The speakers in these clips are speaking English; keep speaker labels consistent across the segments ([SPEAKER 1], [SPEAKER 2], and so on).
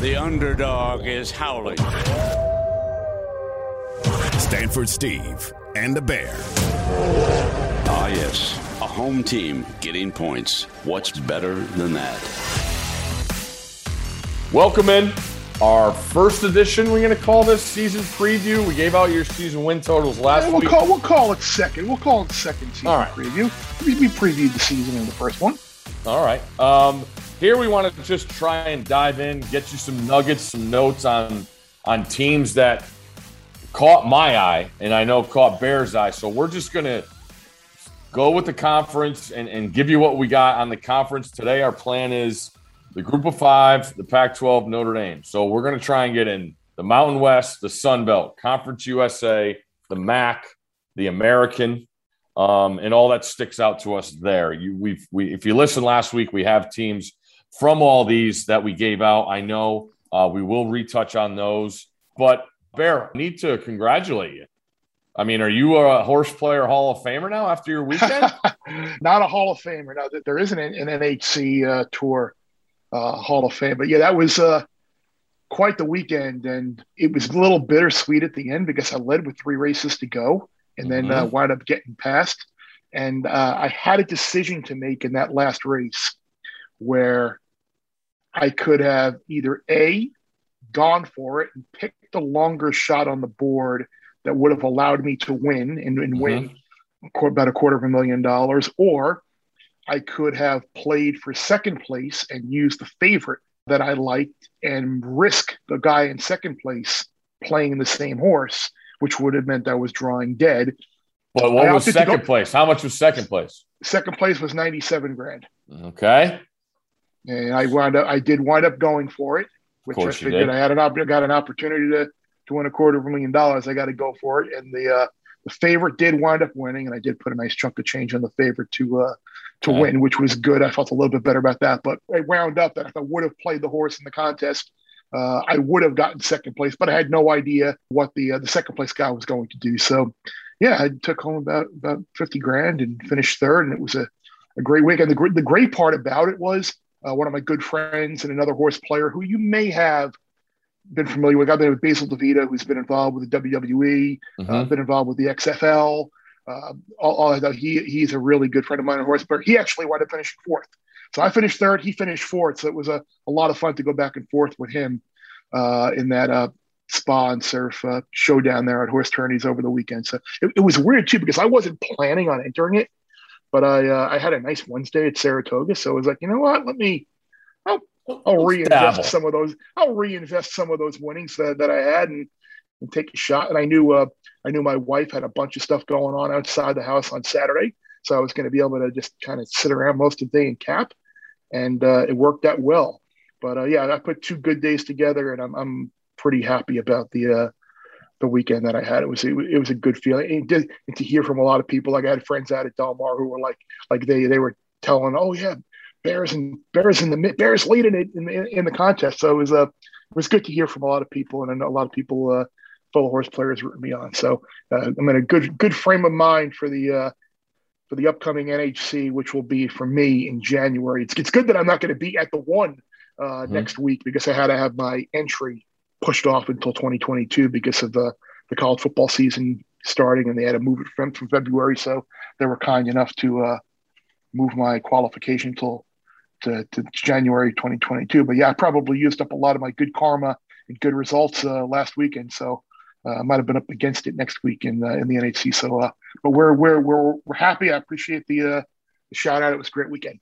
[SPEAKER 1] The underdog is howling.
[SPEAKER 2] Stanford Steve and the Bear.
[SPEAKER 1] Ah, yes. A home team getting points. What's better than that?
[SPEAKER 3] Welcome in. Our first edition, we're going to call this season preview. We gave out your season win totals last
[SPEAKER 4] Yeah, we'll
[SPEAKER 3] week.
[SPEAKER 4] call we'll call it second. We'll call it second season
[SPEAKER 3] All right.
[SPEAKER 4] preview. We, we previewed the season in the first one.
[SPEAKER 3] All right. Um, here we want to just try and dive in, get you some nuggets, some notes on on teams that caught my eye, and I know caught Bear's eye. So we're just gonna go with the conference and, and give you what we got on the conference today. Our plan is the Group of Five, the Pac-12, Notre Dame. So we're gonna try and get in the Mountain West, the Sun Belt, Conference USA, the MAC, the American, um, and all that sticks out to us there. You, we've, we, if you listen last week, we have teams from all these that we gave out. I know uh, we will retouch on those, but Bear, I need to congratulate you. I mean, are you a horse player Hall of Famer now after your weekend?
[SPEAKER 4] Not a Hall of Famer. Now there- there isn't an, an NHC uh, Tour uh, Hall of Fame, but yeah, that was uh, quite the weekend, and it was a little bittersweet at the end because I led with three races to go, and then uh,
[SPEAKER 3] Mhm.
[SPEAKER 4] wound up getting passed. And uh, I had a decision to make in that last race where I could have either a gone for it and picked the longer shot on the board that would have allowed me to win and, and mm-hmm. win about a quarter of a million dollars, or I could have played for second place and used the favorite that I liked and risk the guy in second place playing the same horse, which would have meant I was drawing dead.
[SPEAKER 3] but what was
[SPEAKER 4] to go-
[SPEAKER 3] second place? How much was second place?
[SPEAKER 4] Second place was 97 grand.
[SPEAKER 3] Okay.
[SPEAKER 4] And I wound up, I did wind up going for it, which I figured
[SPEAKER 3] did.
[SPEAKER 4] I had an op- got an opportunity to, to win a quarter of a million dollars. I got to go for it. And the, uh, the favorite did wind up winning, and I did put a nice chunk of change on the favorite to, uh, to win, which was good. I felt a little bit better about that, but I wound up that if I would have played the horse in the contest, uh, I would have gotten second place, but I had no idea what the uh, the second place guy was going to do. So, yeah, I took home about about fifty grand and finished third, and it was a, a great weekend. The the great part about it was uh, one of my good friends and another horse player who you may have been familiar with. I've been with Basil DeVito, who's been involved with the WWE, uh,
[SPEAKER 3] Mhm.
[SPEAKER 4] been involved with the XFL. Uh, all, all that. He he's a really good friend of mine on horse, but he actually wanted to finish fourth. So I finished third, he finished fourth. So it was a, a lot of fun to go back and forth with him uh, in that uh, spa and surf uh, showdown there at Horse Tourneys over the weekend. So it, it was weird too because I wasn't planning on entering it, but I uh, I had a nice Wednesday at Saratoga, so I was like, you know what, let me I'll, I'll reinvest
[SPEAKER 3] dabble.
[SPEAKER 4] some of those. I'll reinvest some of those winnings that, that I had and, and take a shot. And I knew uh, I knew my wife had a bunch of stuff going on outside the house on Saturday, so I was going to be able to just kind of sit around most of the day and cap, and uh, it worked out well. But uh, yeah, I put two good days together, and I'm I'm pretty happy about the uh, the weekend that I had. It was it, was- it was a good feeling, and, to- and to hear from a lot of people. Like I had friends out at Del Mar who were like like they they were telling, oh yeah, Bears and Bears in the Bears leading it in, in, in the contest. So it was uh, it was good to hear from a lot of people, and I know a lot of people uh, fellow horse players rooting me on. So uh, I'm in a good good frame of mind for the uh, for the upcoming NHC, which will be for me in January. It's it's good that I'm not going to be at the one uh,
[SPEAKER 3] Mhm.
[SPEAKER 4] next week because I had to have my entry pushed off until 2022 because of the the college football season starting, and they had to move it from from February. So they were kind enough to uh, move my qualification till to, to January 2022. But yeah, I probably used up a lot of my good karma and good results uh, last weekend. So uh, I might have been up against it next week in uh, in the NHC. So, uh, but we're we're we're we're happy. I appreciate the the shout out. It was a great weekend.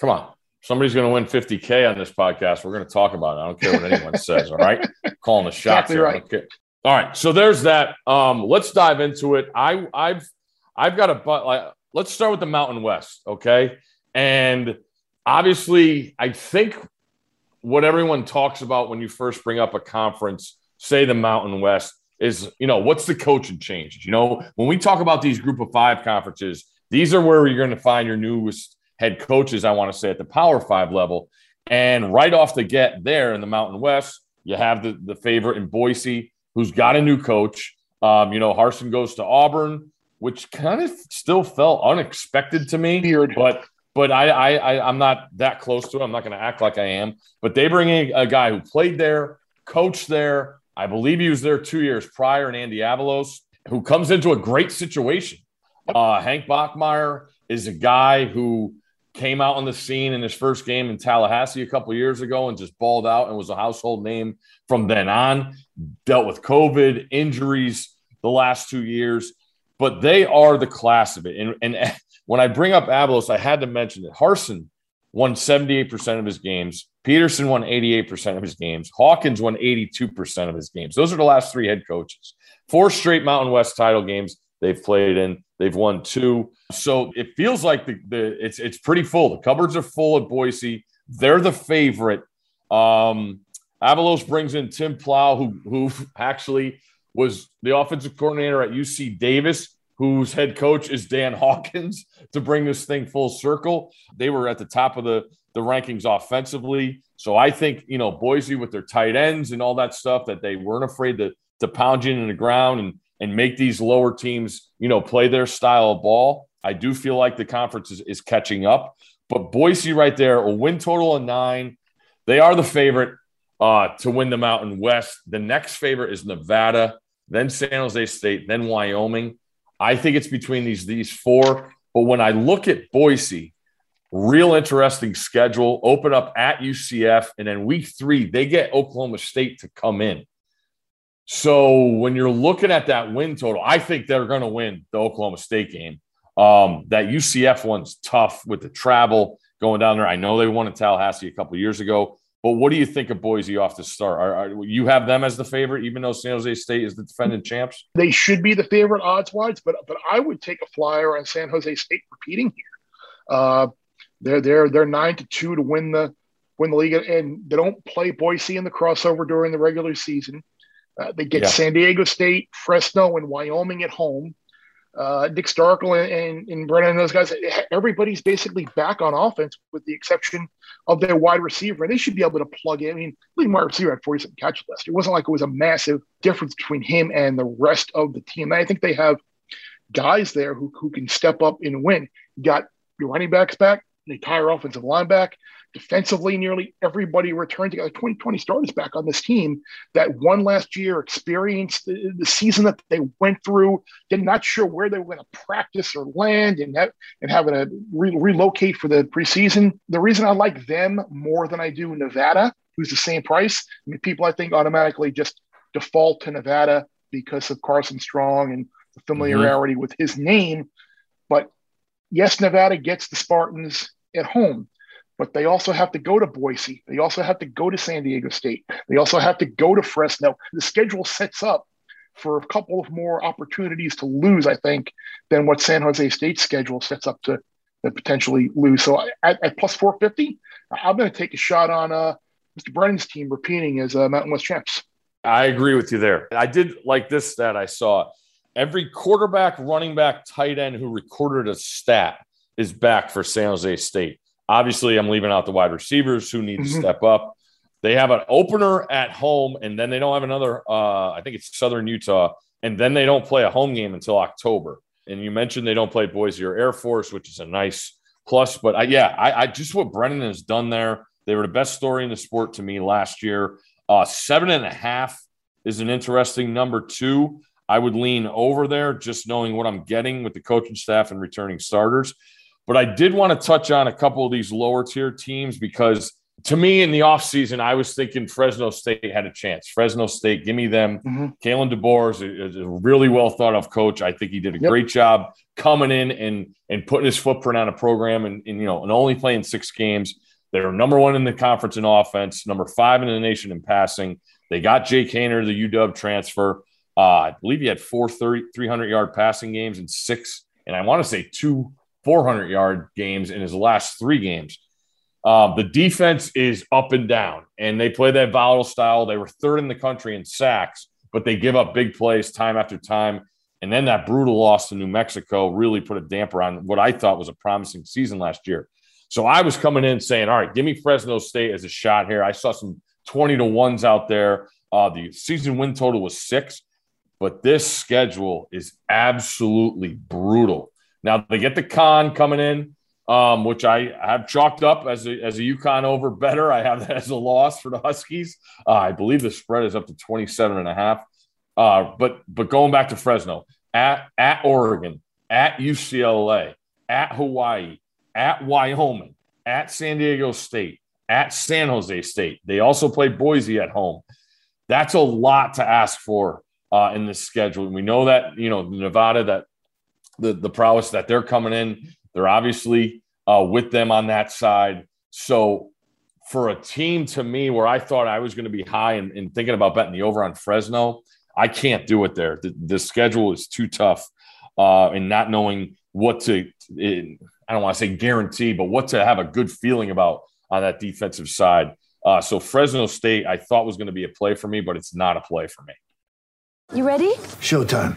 [SPEAKER 3] Come on. Somebody's going to win 50K on this podcast. We're going to talk about it. I don't care what anyone says. All right. Calling the shots
[SPEAKER 4] Exactly
[SPEAKER 3] here.
[SPEAKER 4] right.
[SPEAKER 3] Okay. All right. So there's that. Um, let's dive into it. I, I've, I've got a, but like, let's start with the Mountain West. Okay. And obviously, I think what everyone talks about when you first bring up a conference, say the Mountain West, is you know what's the coaching changes. You know when we talk about these Group of Five conferences, these are where you're going to find your newest head coaches. I want to say at the Power Five level, and right off the get there in the Mountain West, you have the the favorite in Boise, who's got a new coach. Um, you know Harsin goes to Auburn, which kind of still felt unexpected to me.
[SPEAKER 4] Weird.
[SPEAKER 3] But but I, I, I am not that close to it. I'm not going to act like I am. But they bring in a guy who played there, coached there. I believe he was there two years prior, in Andy Avalos, who comes into a great situation. Uh, Hank Bachmeier is a guy who came out on the scene in his first game in Tallahassee a couple years ago and just balled out and was a household name from then on. Dealt with COVID, injuries the last two years, but they are the class of it. And, and when I bring up Avalos, I had to mention that Harsin won 78% of his games. Petersen won 88% of his games. Hawkins won 82% of his games. Those are the last three head coaches. Four straight Mountain West title games they've played in. They've won two. So it feels like the, the it's it's pretty full. The cupboards are full at Boise. They're the favorite. Um, Avalos brings in Tim Plough, who who actually was the offensive coordinator at UC Davis, whose head coach is Dan Hawkins, to bring this thing full circle. They were at the top of the, the rankings offensively. So I think, you know, Boise with their tight ends and all that stuff, that they weren't afraid to, to pound you in the ground and, and make these lower teams, you know, play their style of ball. I do feel like the conference is, is catching up. But Boise right there, a win total of nine. They are the favorite uh, to win the Mountain West. The next favorite is Nevada, then San Jose State, then Wyoming. I think it's between these these four. But when I look at Boise, real interesting schedule. Open up at UCF, and then week three they get Oklahoma State to come in. So when you're looking at that win total, I think they're going to win the Oklahoma State game. Um, that UCF one's tough with the travel going down there. I know they won in Tallahassee a couple years ago. But what do you think of Boise off the start? Are, are, you have them as the favorite, even though San Jose State is the defending champs?
[SPEAKER 4] They should be the favorite odds wise, but but I would take a flyer on San Jose State repeating here. Uh, they're they're they're nine to two to win the win the league, and they don't play Boise in the crossover during the regular season. Uh, they get yeah. San Diego State, Fresno, and Wyoming at home uh, Nick Starkel and, and, and Brennan and those guys, everybody's basically back on offense with the exception of their wide receiver. And they should be able to plug in. I mean, leading wide receiver had 47 catches last year. It wasn't like it was a massive difference between him and the rest of the team. And I think they have guys there who, who can step up and win. You got your running backs back, the entire offensive line back. Defensively, nearly everybody returned together. 2020 starters back on this team that one last year experienced the, the season that they went through. They're not sure where they were going to practice or land and, have, and having to re- relocate for the preseason. The reason I like them more than I do Nevada, who's the same price, I mean, people I think automatically just default to Nevada because of Carson Strong and the familiarity mm-hmm. with his name. But yes, Nevada gets the Spartans at home but they also have to go to Boise. They also have to go to San Diego State. They also have to go to Fresno. The schedule sets up for a couple of more opportunities to lose, I think, than what San Jose State's schedule sets up to, to potentially lose. So at, at plus 450, I'm going to take a shot on uh, Mr. Brennan's team repeating as uh, Mountain West champs.
[SPEAKER 3] I agree with you there. I did like this stat I saw. Every quarterback, running back, tight end who recorded a stat is back for San Jose State. Obviously, I'm leaving out the wide receivers who need to mm-hmm. step up. They have an opener at home, and then they don't have another. Uh, I think it's Southern Utah, and then they don't play a home game until October. And you mentioned they don't play Boise or Air Force, which is a nice plus. But I, yeah, I, I just what Brennan has done there. They were the best story in the sport to me last year. Uh, seven and a half is an interesting number two. I would lean over there, just knowing what I'm getting with the coaching staff and returning starters. But I did want to touch on a couple of these lower tier teams because to me in the offseason, I was thinking Fresno State had a chance. Fresno State, give me them. Mm-hmm. Kalen DeBoer is a, really well thought of coach. I think he did a yep. great job coming in and and putting his footprint on a program and, and you know and only playing six games. They're number one in the conference in offense, number five in the nation in passing. They got Jake Haener, the UW transfer. Uh, I believe he had four 300 yard passing games and six, and I want to say two 400 yard games in his last three games. Uh, the defense is up and down, and they play that volatile style. They were third in the country in sacks, but they give up big plays time after time. And then that brutal loss to New Mexico really put a damper on what I thought was a promising season last year. So I was coming in saying, all right, give me Fresno State as a shot here. I saw some 20 to ones out there. Uh, the season win total was six, but this schedule is absolutely brutal. Now they get the con coming in. um, which I have chalked up as a, as a UConn over better. I have that as a loss for the Huskies. Uh, I believe the spread is up to 27 and a half. Uh, but but going back to Fresno, at at Oregon, at UCLA, at Hawaii, at Wyoming, at San Diego State, at San Jose State. They also play Boise at home. That's a lot to ask for uh, in this schedule. And we know that you know Nevada that the the prowess that they're coming in. They're obviously uh, with them on that side. So for a team to me where I thought I was going to be high and, and, thinking about betting the over on Fresno, I can't do it there. The, the schedule is too tough, uh, and not knowing what to. It, I don't want to say guarantee, but what to have a good feeling about on that defensive side. Uh, so Fresno State, I thought was going to be a play for me, but it's not a play for me.
[SPEAKER 5] You ready?
[SPEAKER 2] Showtime.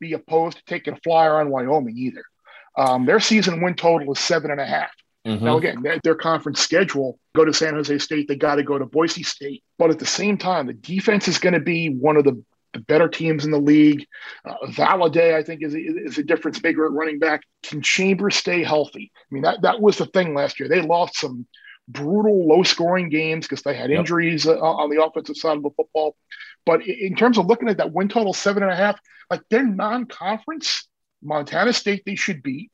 [SPEAKER 4] be opposed to taking a flyer on Wyoming either. Um, their season win total is seven and a half.
[SPEAKER 3] Mhm.
[SPEAKER 4] Now, again, their, their conference schedule go to San Jose State, they got to go to Boise State. But at the same time, the defense is going to be one of the, the better teams in the league. Uh, Valladay, I think, is, is a difference maker at running back. Can Chambers stay healthy? I mean, that, that was the thing last year. They lost some brutal, low scoring games because they had
[SPEAKER 3] Yep.
[SPEAKER 4] injuries uh, on the offensive side of the football. But in terms of looking at that win total, seven and a half, like they're non conference. Montana State, they should beat.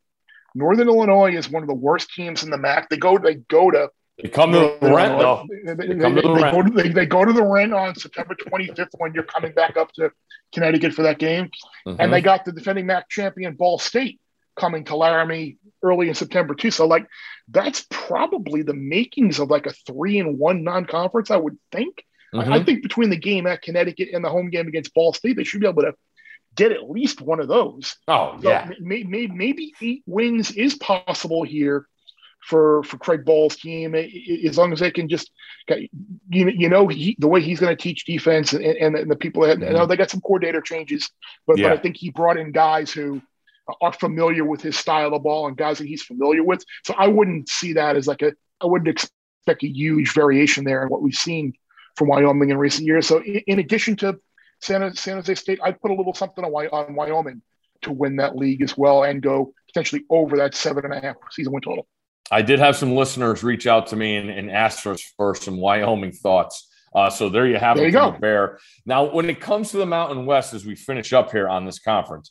[SPEAKER 4] Northern Illinois is one of the worst teams in the MAC. They go, they go to
[SPEAKER 3] They come to the rent though.
[SPEAKER 4] They, they-
[SPEAKER 3] They come to
[SPEAKER 4] they-
[SPEAKER 3] the
[SPEAKER 4] they
[SPEAKER 3] rent.
[SPEAKER 4] go to, they, they go to the rent on September 25th when you're coming back up to Connecticut for that game.
[SPEAKER 3] Mhm.
[SPEAKER 4] And they got the defending MAC champion Ball State coming to Laramie early in September too. So like that's probably the makings of like a three and one non-conference, I would think. I- I
[SPEAKER 3] Mhm.
[SPEAKER 4] think between the game at Connecticut and the home game against Ball State, they should be able to get at least one of those.
[SPEAKER 3] Oh
[SPEAKER 4] So
[SPEAKER 3] yeah.
[SPEAKER 4] may, may, maybe eight wins is possible here for for Craig Bohl's team, i- i- as long as they can just, you you know, he, the way he's going to teach defense and, and, and the people that know mm-hmm. they got some coordinator changes, but,
[SPEAKER 3] Yeah.
[SPEAKER 4] but I think he brought in guys who are familiar with his style of ball and guys that he's familiar with. So I wouldn't see that as like a, I wouldn't expect a huge variation there in what we've seen from Wyoming in recent years. So in, in addition to San, San Jose State, I'd put a little something on, Wy- on Wyoming to win that league as well and go potentially over that seven and a half season win total.
[SPEAKER 3] I did have some listeners reach out to me and, and ask us for some Wyoming thoughts. Uh, so there you have
[SPEAKER 4] There
[SPEAKER 3] it.
[SPEAKER 4] you.
[SPEAKER 3] Bear. Now, when it comes to the Mountain West, as we finish up here on this conference,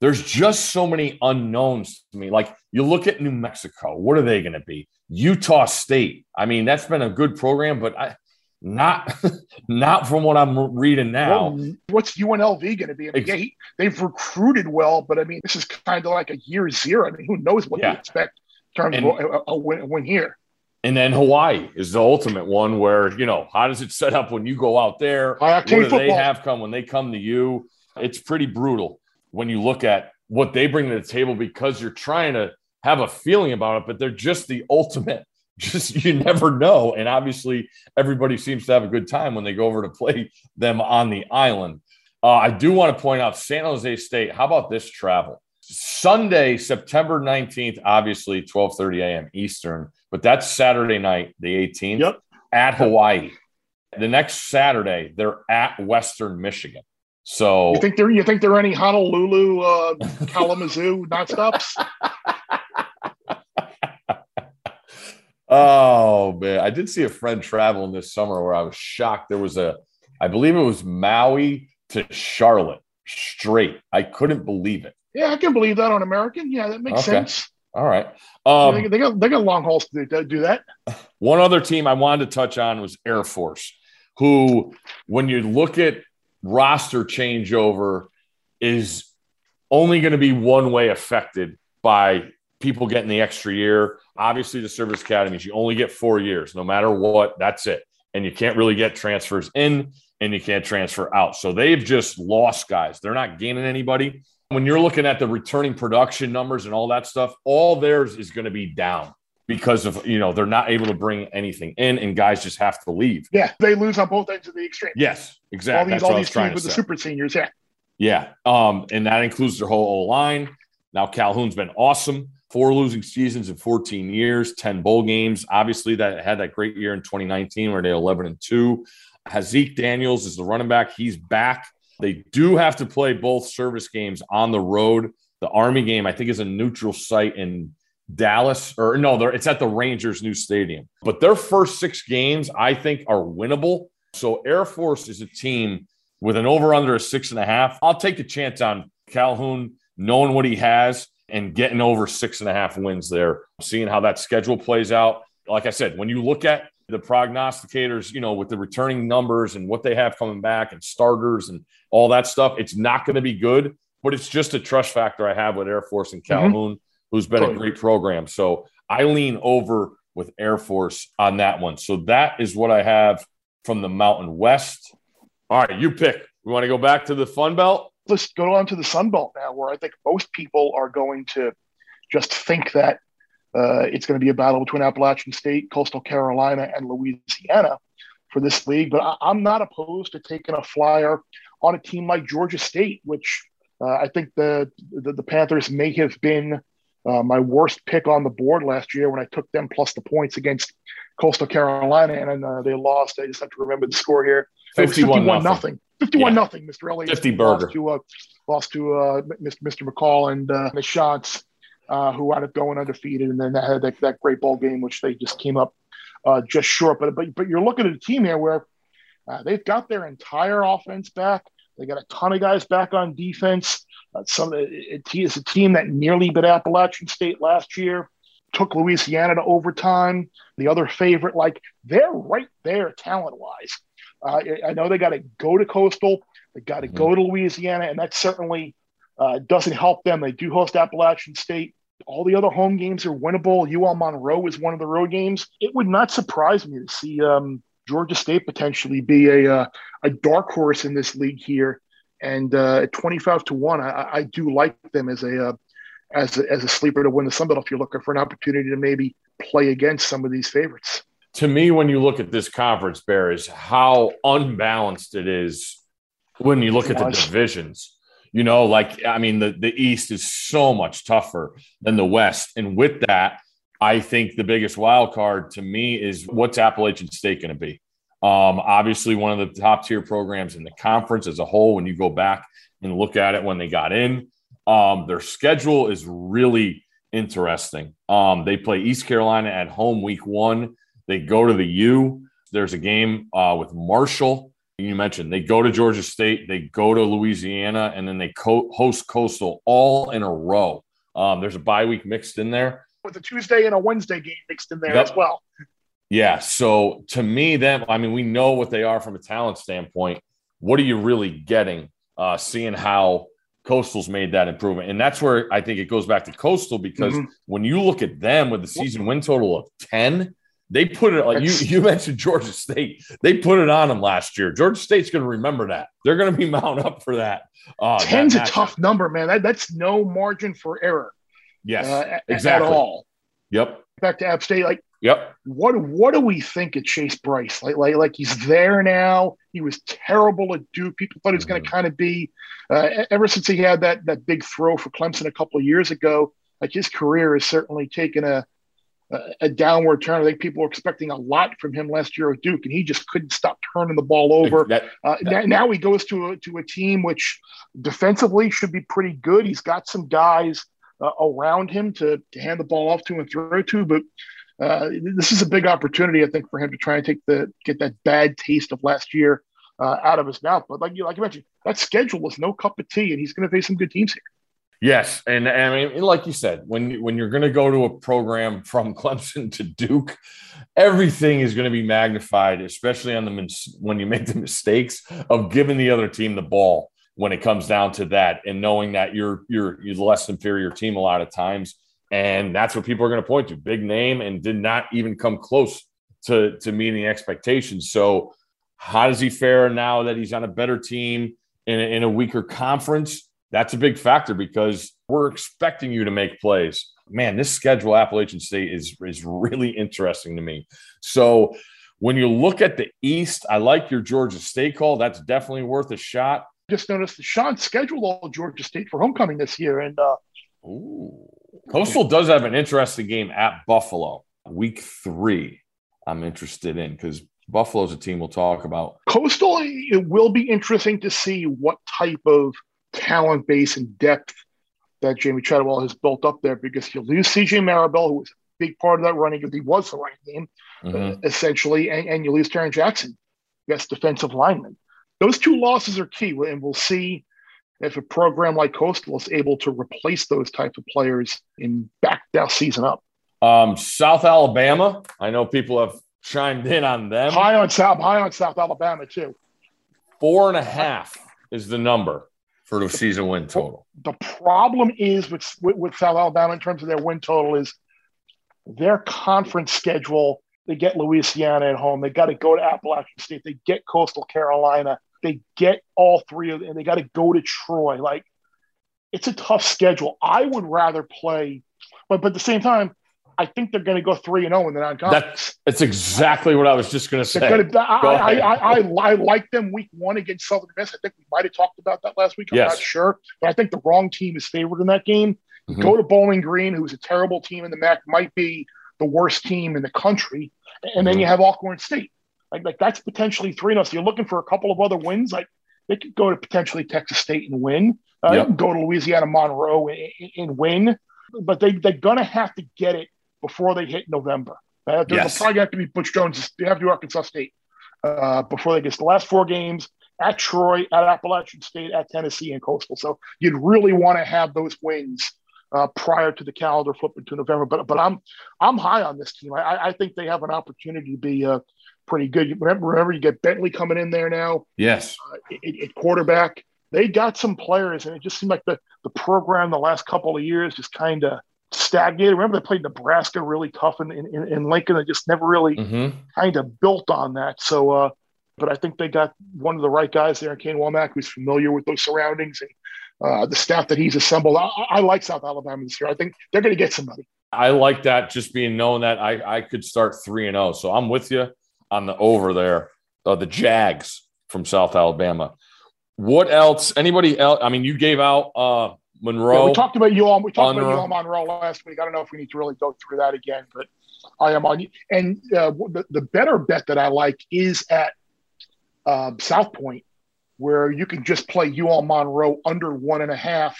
[SPEAKER 3] there's just so many unknowns to me. Like you look at New Mexico, what are they going to be? Utah State. I mean, that's been a good program, but I not not from what I'm reading now.
[SPEAKER 4] Well, what's UNLV going to be? I mean, yeah, he, they've recruited well, but I mean, this is kind of like a year zero. I mean, who knows what
[SPEAKER 3] Yeah.
[SPEAKER 4] to expect in terms
[SPEAKER 3] And-
[SPEAKER 4] of a, a, win, a win here.
[SPEAKER 3] And then Hawaii is the ultimate one where, you know, how does it set up when you go out there? What do they have come when they come to you? It's pretty brutal when you look at what they bring to the table because you're trying to have a feeling about it, but they're just the ultimate. Just you never know. And obviously, everybody seems to have a good time when they go over to play them on the island. Uh, I do want to point out San Jose State. How about this travel? Sunday, September 19th, obviously 12:30 a.m. Eastern, but that's Saturday night, the 18th,
[SPEAKER 4] Yep.
[SPEAKER 3] at Hawaii. The next Saturday, they're at Western Michigan. So
[SPEAKER 4] You think there? You think there are any Honolulu, uh, Kalamazoo nonstops?
[SPEAKER 3] Oh man, I did see a friend traveling this summer where I was shocked. There was a, I believe it was Maui to Charlotte straight. I couldn't believe it.
[SPEAKER 4] Yeah, I can believe that on American. Yeah, that makes
[SPEAKER 3] Okay.
[SPEAKER 4] sense.
[SPEAKER 3] All right.
[SPEAKER 4] Yeah,
[SPEAKER 3] Um,
[SPEAKER 4] they, they got they got long hauls to do that.
[SPEAKER 3] One other team I wanted to touch on was Air Force, who, when you look at roster changeover, is only going to be one way affected by people getting the extra year. Obviously, the service academies, you only get four years, no matter what. That's it. And you can't really get transfers in and you can't transfer out. So they've just lost guys. They're not gaining anybody. when you're looking at the returning production numbers and all that stuff, all theirs is going to be down because of you know they're not able to bring anything in, and guys just have to leave.
[SPEAKER 4] Yeah, they lose on both ends of the extreme.
[SPEAKER 3] Yes,
[SPEAKER 4] all
[SPEAKER 3] exactly.
[SPEAKER 4] these
[SPEAKER 3] That's
[SPEAKER 4] all these teams with the super seniors. Yeah,
[SPEAKER 3] Yeah, um, and that includes their whole O line. Now Calhoun's been awesome. Four losing seasons in 14 years, 10 bowl games. Obviously, that had that great year in 2019 where they 11 and two. Haaziq Daniels is the running back. He's back. They do have to play both service games on the road. The Army game, I think, is a neutral site in Dallas, or no, it's at the Rangers' new stadium. But their first six games, I think, are winnable. So Air Force is a team with an over under a six and a half. I'll take a chance on Calhoun knowing what he has and getting over six and a half wins there, seeing how that schedule plays out. Like I said, when you look at the prognosticators, you know, with the returning numbers and what they have coming back and starters and all that stuff, it's not going to be good, but it's just a trust factor I have with Air Force and mm-hmm. Calhoun, who's been a great program. So I lean over with Air Force on that one. So that is what I have from the Mountain West. All right, you pick. We want to go back to the Fun Belt?
[SPEAKER 4] Let's go on to the Sun Belt now, where I think most people are going to just think that uh, it's going to be a battle between Appalachian State, Coastal Carolina, and Louisiana for this league. But I, I'm not opposed to taking a flyer on a team like Georgia State, which uh, I think the, the the Panthers may have been uh, my worst pick on the board last year when I took them plus the points against Coastal Carolina, and uh, they lost. I just have to remember the score here.
[SPEAKER 3] 51
[SPEAKER 4] 51
[SPEAKER 3] nothing.
[SPEAKER 4] 51
[SPEAKER 3] Yeah.
[SPEAKER 4] nothing, Mr. Elliott.
[SPEAKER 3] 50
[SPEAKER 4] lost to, uh, lost to uh, Mr. Mr. McCall and uh, the Chants, uh, who wound up going undefeated, and then that had that, that great ball game, which they just came up uh, just short. But but but you're looking at a team here where uh, they've got their entire offense back. They got a ton of guys back on defense. Uh, some it, it is a team that nearly beat Appalachian State last year. Took Louisiana to overtime. The other favorite, like they're right there talent wise. Uh, I- know they got to go to Coastal. They got to
[SPEAKER 3] Mhm.
[SPEAKER 4] go to Louisiana, and that certainly uh, doesn't help them. They do host Appalachian State. All the other home games are winnable. UL Monroe is one of the road games. It would not surprise me to see um, Georgia State potentially be a uh, a dark horse in this league here. And uh, at twenty five to one, I, I do like them as a uh, as a, as a sleeper to win the Sun Belt. If you're looking for an opportunity to maybe play against some of these favorites.
[SPEAKER 3] to me, when you look at this conference, Bear, is how unbalanced it is when you look at the divisions. You know, like I mean, the, the East is so much tougher than the West. And with that, I think the biggest wild card to me is what's Appalachian State going to be? Um, obviously, one of the top tier programs in the conference as a whole, when you go back and look at it when they got in, um, their schedule is really interesting. Um, they play East Carolina at home week one. They go to the U. There's a game uh, with Marshall. You mentioned they go to Georgia State, they go to Louisiana, and then they co- host Coastal all in a row. Um, there's a bye week mixed in there.
[SPEAKER 4] With a Tuesday and a Wednesday game mixed in there
[SPEAKER 3] Yep.
[SPEAKER 4] as well.
[SPEAKER 3] Yeah. So to me, them, I mean, we know what they are from a talent standpoint. What are you really getting? Uh, seeing how Coastal's made that improvement. And that's where I think it goes back to Coastal because
[SPEAKER 4] Mhm.
[SPEAKER 3] when you look at them with the season win total of 10, they put it like you, you mentioned Georgia State. They put it on them last year. Georgia State's going to remember that. They're going to be mount up for that. Uh, that
[SPEAKER 4] Ten's a tough number, man. That, that's no margin for error
[SPEAKER 3] Yes.
[SPEAKER 4] uh,
[SPEAKER 3] exactly.
[SPEAKER 4] at all.
[SPEAKER 3] Yep.
[SPEAKER 4] Back to App State, like
[SPEAKER 3] Yep.
[SPEAKER 4] what what do we think of Chase Brice? Like like like he's there now. He was terrible at Duke. People thought he was going
[SPEAKER 3] Mhm.
[SPEAKER 4] to kind of be uh, ever since he had that that big throw for Clemson a couple of years ago. Like his career has certainly taken a a, a downward turn. I think people were expecting a lot from him last year at Duke, and he just couldn't stop turning the ball over.
[SPEAKER 3] That-
[SPEAKER 4] Uh, now, now he goes to a, to a team which defensively should be pretty good. He's got some guys uh, around him to, to hand the ball off to and throw to, but uh, this is a big opportunity, I think, for him to try and take the get that bad taste of last year uh, out of his mouth. But like you like you mentioned, that schedule is no cup of tea, and he's going to face some good teams here.
[SPEAKER 3] Yes, and, and I mean, like you said, when when you're going to go to a program from Clemson to Duke, everything is going to be magnified, especially on the when you make the mistakes of giving the other team the ball when it comes down to that, and knowing that you're you're you're the less inferior team a lot of times, and that's what people are going to point to. Big name, and did not even come close to to meeting expectations. So, how does he fare now that he's on a better team in a, in a weaker conference? that's a big factor because we're expecting you to make plays. Man, this schedule, Appalachian State, is is really interesting to me. So when you look at the East, I like your Georgia State call. That's definitely worth a shot.
[SPEAKER 4] Just noticed that Sean scheduled all Georgia State for homecoming this year, and uh,
[SPEAKER 3] Ooh. Coastal does have an interesting game at Buffalo, week three. I'm interested in because Buffalo's a team we'll talk about.
[SPEAKER 4] Coastal, it will be interesting to see what type of talent base and depth that Jamey Chadwell has built up there because you lose CJ Marable, who was a big part of that running, game. he was the running game,
[SPEAKER 3] Mhm.
[SPEAKER 4] uh, essentially, and, and you lose Tarron Jackson, best defensive lineman. Those two losses are key, and we'll see if a program like Coastal is able to replace those type of players in back that season up.
[SPEAKER 3] Um, South Alabama. I know people have chimed in on them.
[SPEAKER 4] High on South, high on South Alabama too.
[SPEAKER 3] Four and a half is the number for the season win total.
[SPEAKER 4] the problem is with, with with South Alabama in terms of their win total is their conference schedule. They get Louisiana at home. They got to go to Appalachian State. They get Coastal Carolina. They get all three of them. And they got to go to Troy. Like it's a tough schedule. I would rather play, but but at the same time, I think they're going to go three and zero in the non-conference.
[SPEAKER 3] That's that's exactly what I was just going to say.
[SPEAKER 4] Gonna, I,
[SPEAKER 3] Go
[SPEAKER 4] I. I, I, like them week one against Southern Miss. I think we might have talked about that last week. I'm
[SPEAKER 3] Yes.
[SPEAKER 4] not sure, but I think the wrong team is favored in that game.
[SPEAKER 3] Mhm.
[SPEAKER 4] Go to Bowling Green, who's a terrible team in the MAC, might be the worst team in the country, and then
[SPEAKER 3] Mhm.
[SPEAKER 4] you have Alcorn State. Like, like that's potentially three. Now, so you're looking for a couple of other wins. Like they could go to potentially Texas State and win. Uh,
[SPEAKER 3] Yep.
[SPEAKER 4] Go to Louisiana Monroe and, and win, but they they're gonna have to get it before they hit November. Uh, they'll
[SPEAKER 3] Yes.
[SPEAKER 4] probably have to be Butch Jones. They have to do Arkansas State uh, before they get to the last four games at Troy, at Appalachian State, at Tennessee, and Coastal. So you'd really want to have those wins uh, prior to the calendar flipping to November. But but I'm I'm high on this team. I, I think they have an opportunity to be uh, pretty good. Remember, remember, you get Bentley coming in there now
[SPEAKER 3] Yes.
[SPEAKER 4] uh, at, quarterback. They got some players, and it just seemed like the the program the last couple of years just kind of stagnated. Remember, they played Nebraska really tough in, in, in Lincoln. They just never really
[SPEAKER 3] hmm
[SPEAKER 4] kind of built on that. So, uh, but I think they got one of the right guys there in Kane Wommack who's familiar with those surroundings and uh, the staff that he's assembled. I, I like South Alabama this year. I think they're going to get somebody.
[SPEAKER 3] I like that. Just being known that I I could start three and zero. So I'm with you on the over there. Uh, the Jags from South Alabama. What else? Anybody else? I mean, you gave out uh
[SPEAKER 4] Yeah,
[SPEAKER 3] Monroe.
[SPEAKER 4] we talked about you all. We talked about
[SPEAKER 3] Monroe.
[SPEAKER 4] UL Monroe last week. I don't know if we need to really go through that again, but I am on you. And uh, the, the better bet that I like is at uh, South Point, where you can just play UL Monroe under one and a half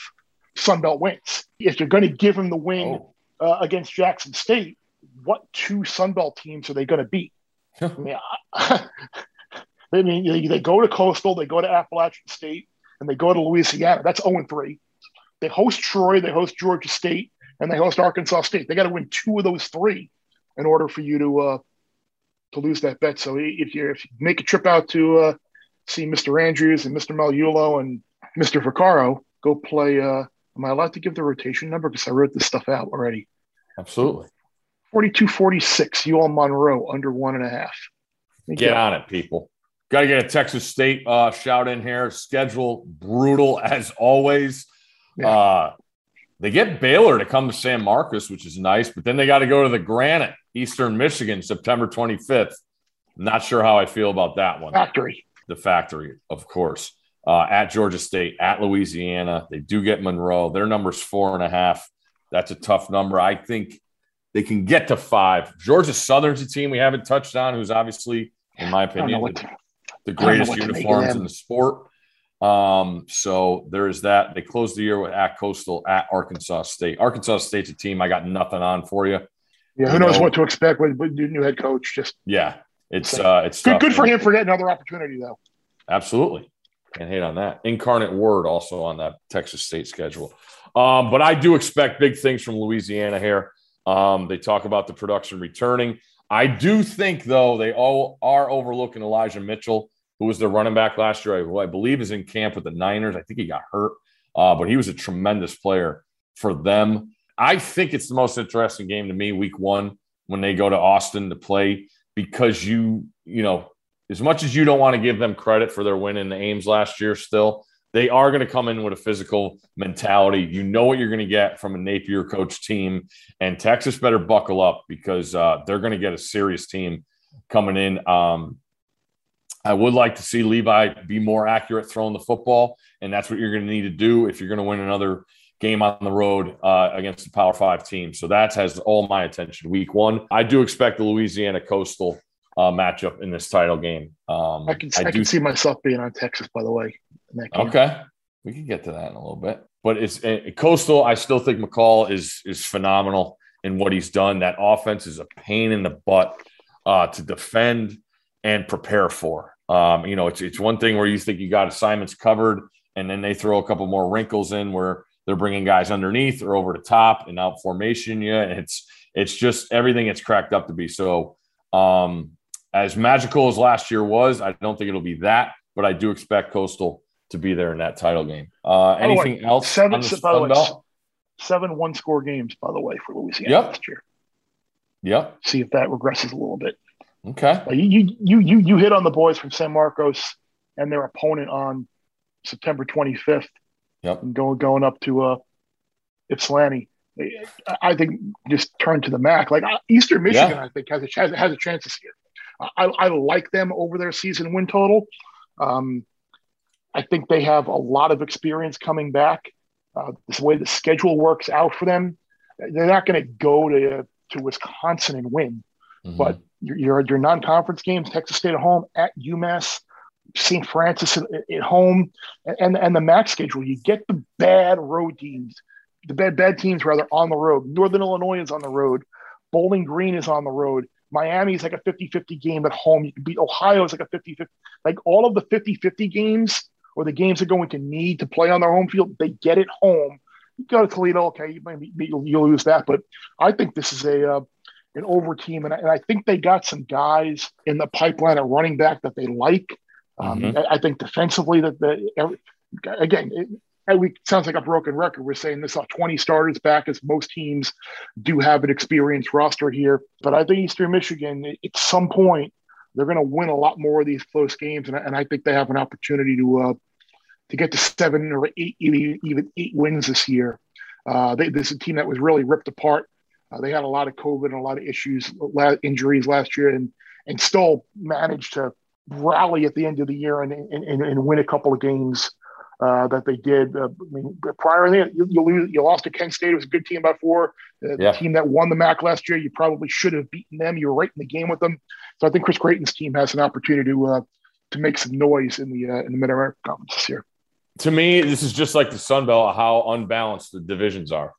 [SPEAKER 4] Sunbelt wins. If you're going to give him the win
[SPEAKER 3] Oh.
[SPEAKER 4] uh, against Jackson State, what two Sunbelt teams are they going to beat? I mean, I, I mean, they, they go to Coastal, they go to Appalachian State, and they go to Louisiana. That's 0 3. They host Troy, they host Georgia State, and they host Arkansas State. They got to win two of those three in order for you to uh, to lose that bet. So if you if you make a trip out to uh, see Mr. Andrews and Mr. Malulo and Mr. Vaccaro, go play. Uh, am I allowed to give the rotation number? Because I wrote this stuff out already.
[SPEAKER 3] Absolutely.
[SPEAKER 4] 42 46, UL Monroe under one and a half.
[SPEAKER 3] Get on it, people. Got to get a Texas State uh, shout in here. Schedule brutal as always.
[SPEAKER 4] Yeah.
[SPEAKER 3] Uh, they get Baylor to come to San Marcos, which is nice, but then they got to go to the Granite, Eastern Michigan, September 25th. Not sure how I feel about that one.
[SPEAKER 4] Factory.
[SPEAKER 3] The factory, of course. Uh, at Georgia State, at Louisiana. They do get Monroe. Their number's four and a half. That's a tough number. I think they can get to five. Georgia Southern's a team we haven't touched on, who's obviously, in my
[SPEAKER 4] I don't know
[SPEAKER 3] opinion, the,
[SPEAKER 4] to-
[SPEAKER 3] the
[SPEAKER 4] I don't know
[SPEAKER 3] greatest
[SPEAKER 4] what to make of
[SPEAKER 3] uniforms in the sport. Um, so there is that. They closed the year with at Coastal, at Arkansas State. Arkansas State's a team I got nothing on for you.
[SPEAKER 4] Yeah, who
[SPEAKER 3] You
[SPEAKER 4] knows
[SPEAKER 3] know-
[SPEAKER 4] what to expect with, new head coach? Just
[SPEAKER 3] Yeah, it's uh, it's
[SPEAKER 4] good,
[SPEAKER 3] tough.
[SPEAKER 4] good for him for getting another opportunity, though.
[SPEAKER 3] Absolutely. Can't hate on that. Incarnate Word also on that Texas State schedule. Um, but I do expect big things from Louisiana here. Um, they talk about the production returning. I do think, though, they all are overlooking Elijah Mitchell, who was their running back last year, who I believe is in camp with the Niners. I think he got hurt, uh, but he was a tremendous player for them. I think it's the most interesting game to me, week one, when they go to Austin to play, because you, you know, as much as you don't want to give them credit for their win in the Ames last year, still, they are going to come in with a physical mentality. You know what you're going to get from a Napier coach team, and Texas better buckle up because uh, they're going to get a serious team coming in. Um, I would like to see Levi be more accurate throwing the football, and that's what you're going to need to do if you're going to win another game on the road uh, against the Power Five team. So that has all my attention. Week one, I do expect the Louisiana Coastal uh, matchup in this title game. Um,
[SPEAKER 4] I can I, I can see myself being on Texas, by the way.
[SPEAKER 3] Okay, we can get to that in a little bit. But it's uh, Coastal. I still think McCall is is phenomenal in what he's done. That offense is a pain in the butt uh, to defend and prepare for. Um, you know, it's it's one thing where you think you got assignments covered, and then they throw a couple more wrinkles in where they're bringing guys underneath or over the top and out formation. And it's it's just everything it's cracked up to be. So um, as magical as last year was, I don't think it'll be that, but I do expect Coastal to be there in that title game. Uh, anything way, else?
[SPEAKER 4] Seven, by the way, seven one score games, by the way, for Louisiana yep. last year.
[SPEAKER 3] Yep.
[SPEAKER 4] See if that regresses a little bit.
[SPEAKER 3] Okay.
[SPEAKER 4] you you you you hit on the boys from San Marcos and their opponent on September 25th.
[SPEAKER 3] Yep.
[SPEAKER 4] And Going going up to uh, Ypsilanti. I think just turn to the MAC. Like uh, Eastern Michigan, yeah. I think has a has, has a chance this year. I, I like them over their season win total. Um, I think they have a lot of experience coming back. Uh, this way the schedule works out for them. They're not going to go to to Wisconsin and win, mm-hmm. but your, your, your non-conference games, Texas State at home, at UMass, St. Francis at, at home, and and the MAC schedule. You get the bad road teams, the bad bad teams rather on the road. Northern Illinois is on the road. Bowling Green is on the road. Miami is like a 50-50 game at home. You can beat Ohio is like a 50-50. Like all of the 50-50 games or the games they're going to need to play on their home field, they get it home. You go to Toledo, okay, you might you'll, you'll lose that, but I think this is a uh, an over team, and I, and I, think they got some guys in the pipeline at running back that they like. Um, mm-hmm. I, I, think defensively that the again it, we sounds like a broken record. We're saying this off 20 starters back as most teams do have an experienced roster here, but I think Eastern Michigan at some point they're going to win a lot more of these close games, and, and I think they have an opportunity to uh, to get to seven or eight, even eight wins this year. Uh, they, this is a team that was really ripped apart uh, they had a lot of COVID and a lot of issues, injuries last year, and and still managed to rally at the end of the year and and, and win a couple of games uh, that they did. Uh, I mean, prior to that, you, you, lose, you lost to Kent State. It was a good team before. Uh, yeah. The team that won the MAC last year, you probably should have beaten them. You were right in the game with them. So I think Chris Creighton's team has an opportunity to uh, to make some noise in the uh, in the Mid America Conference this year.
[SPEAKER 3] To me, this is just like the Sun Belt, how unbalanced the divisions are.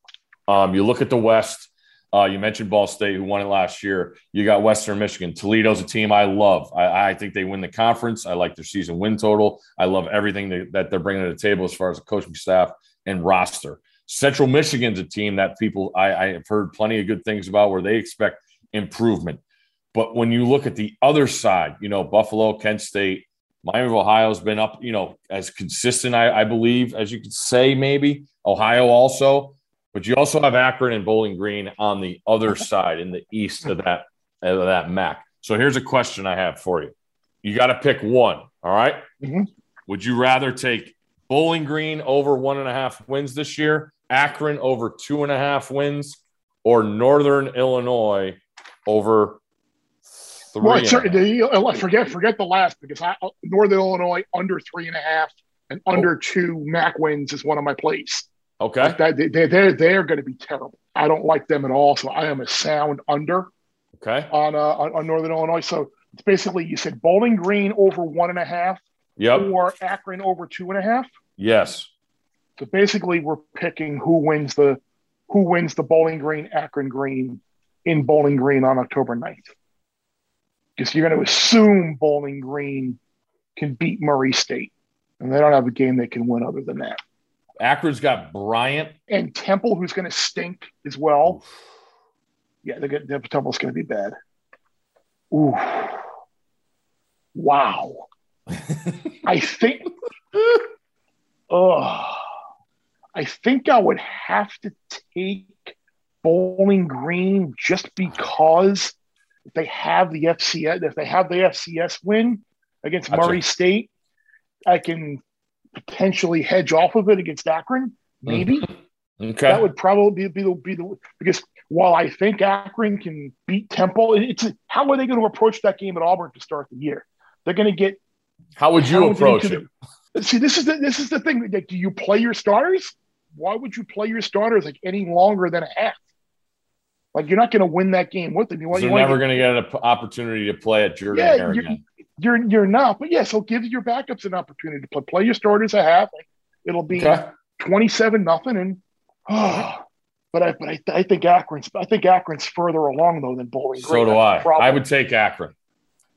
[SPEAKER 3] Um, you look at the West uh, you mentioned Ball State, who won it last year. You got Western Michigan. Toledo's a team I love. I, I think they win the conference. I like their season win total. I love everything they, that they're bringing to the table as far as the coaching staff and roster. Central Michigan's a team that people I, I have heard plenty of good things about where they expect improvement. But when you look at the other side, you know, Buffalo, Kent State, Miami of Ohio's been up, you know, as consistent, I, I believe, as you could say, maybe. Ohio also. But you also have Akron and Bowling Green on the other side in the east of that of that MAC. So here's a question I have for you. You got to pick one. All right?
[SPEAKER 4] mm-hmm.
[SPEAKER 3] Would you rather take Bowling Green over one and a half wins this year, Akron over two and a half wins, or Northern Illinois over three?
[SPEAKER 4] Certainly, forget forget the last because I, Northern Illinois under three and a half and under oh. two MAC wins is one of my plays.
[SPEAKER 3] Okay.
[SPEAKER 4] That, they, they're, they're going to be terrible. I don't like them at all. So I am a sound under.
[SPEAKER 3] Okay.
[SPEAKER 4] On, uh, on, on Northern Illinois. So it's basically you said Bowling Green over one and a half.
[SPEAKER 3] Yep.
[SPEAKER 4] Or Akron over two and a half.
[SPEAKER 3] Yes.
[SPEAKER 4] So basically, we're picking who wins the who wins the Bowling Green Akron Green in Bowling Green on October 9th. Because you're going to assume Bowling Green can beat Murray State, and they don't have a game they can win other than that.
[SPEAKER 3] Akron's got Bryant
[SPEAKER 4] and Temple, who's going to stink as well. Yeah, they're good. Temple's going to be bad. Ooh, wow. I think. Oh, I think I would have to take Bowling Green just because if they have the FCS, if they have the FCS win against gotcha. Murray State, I can potentially hedge off of it against Akron. Maybe mm-hmm.
[SPEAKER 3] Okay.
[SPEAKER 4] that would probably be, be the be the because while I think Akron can beat Temple, it's how are they going to approach that game at Auburn to start the year? They're going to get
[SPEAKER 3] How would you approach it?
[SPEAKER 4] the- see, this is the this is the thing. Like, do you play your starters? Why would you play your starters like any longer than a half? Like you're not going to win that game with them. You want
[SPEAKER 3] You're
[SPEAKER 4] you
[SPEAKER 3] never going to get an opportunity to play at Jordan
[SPEAKER 4] Yeah,
[SPEAKER 3] Hare
[SPEAKER 4] you're-
[SPEAKER 3] again.
[SPEAKER 4] you're you're not. But yeah, so give your backups an opportunity to play. Play your starters a half. It'll be twenty seven nothing. And oh, but I but I, I think Akron's I think Akron's further along though than Bowling Green.
[SPEAKER 3] So do
[SPEAKER 4] That's
[SPEAKER 3] I. I would take Akron.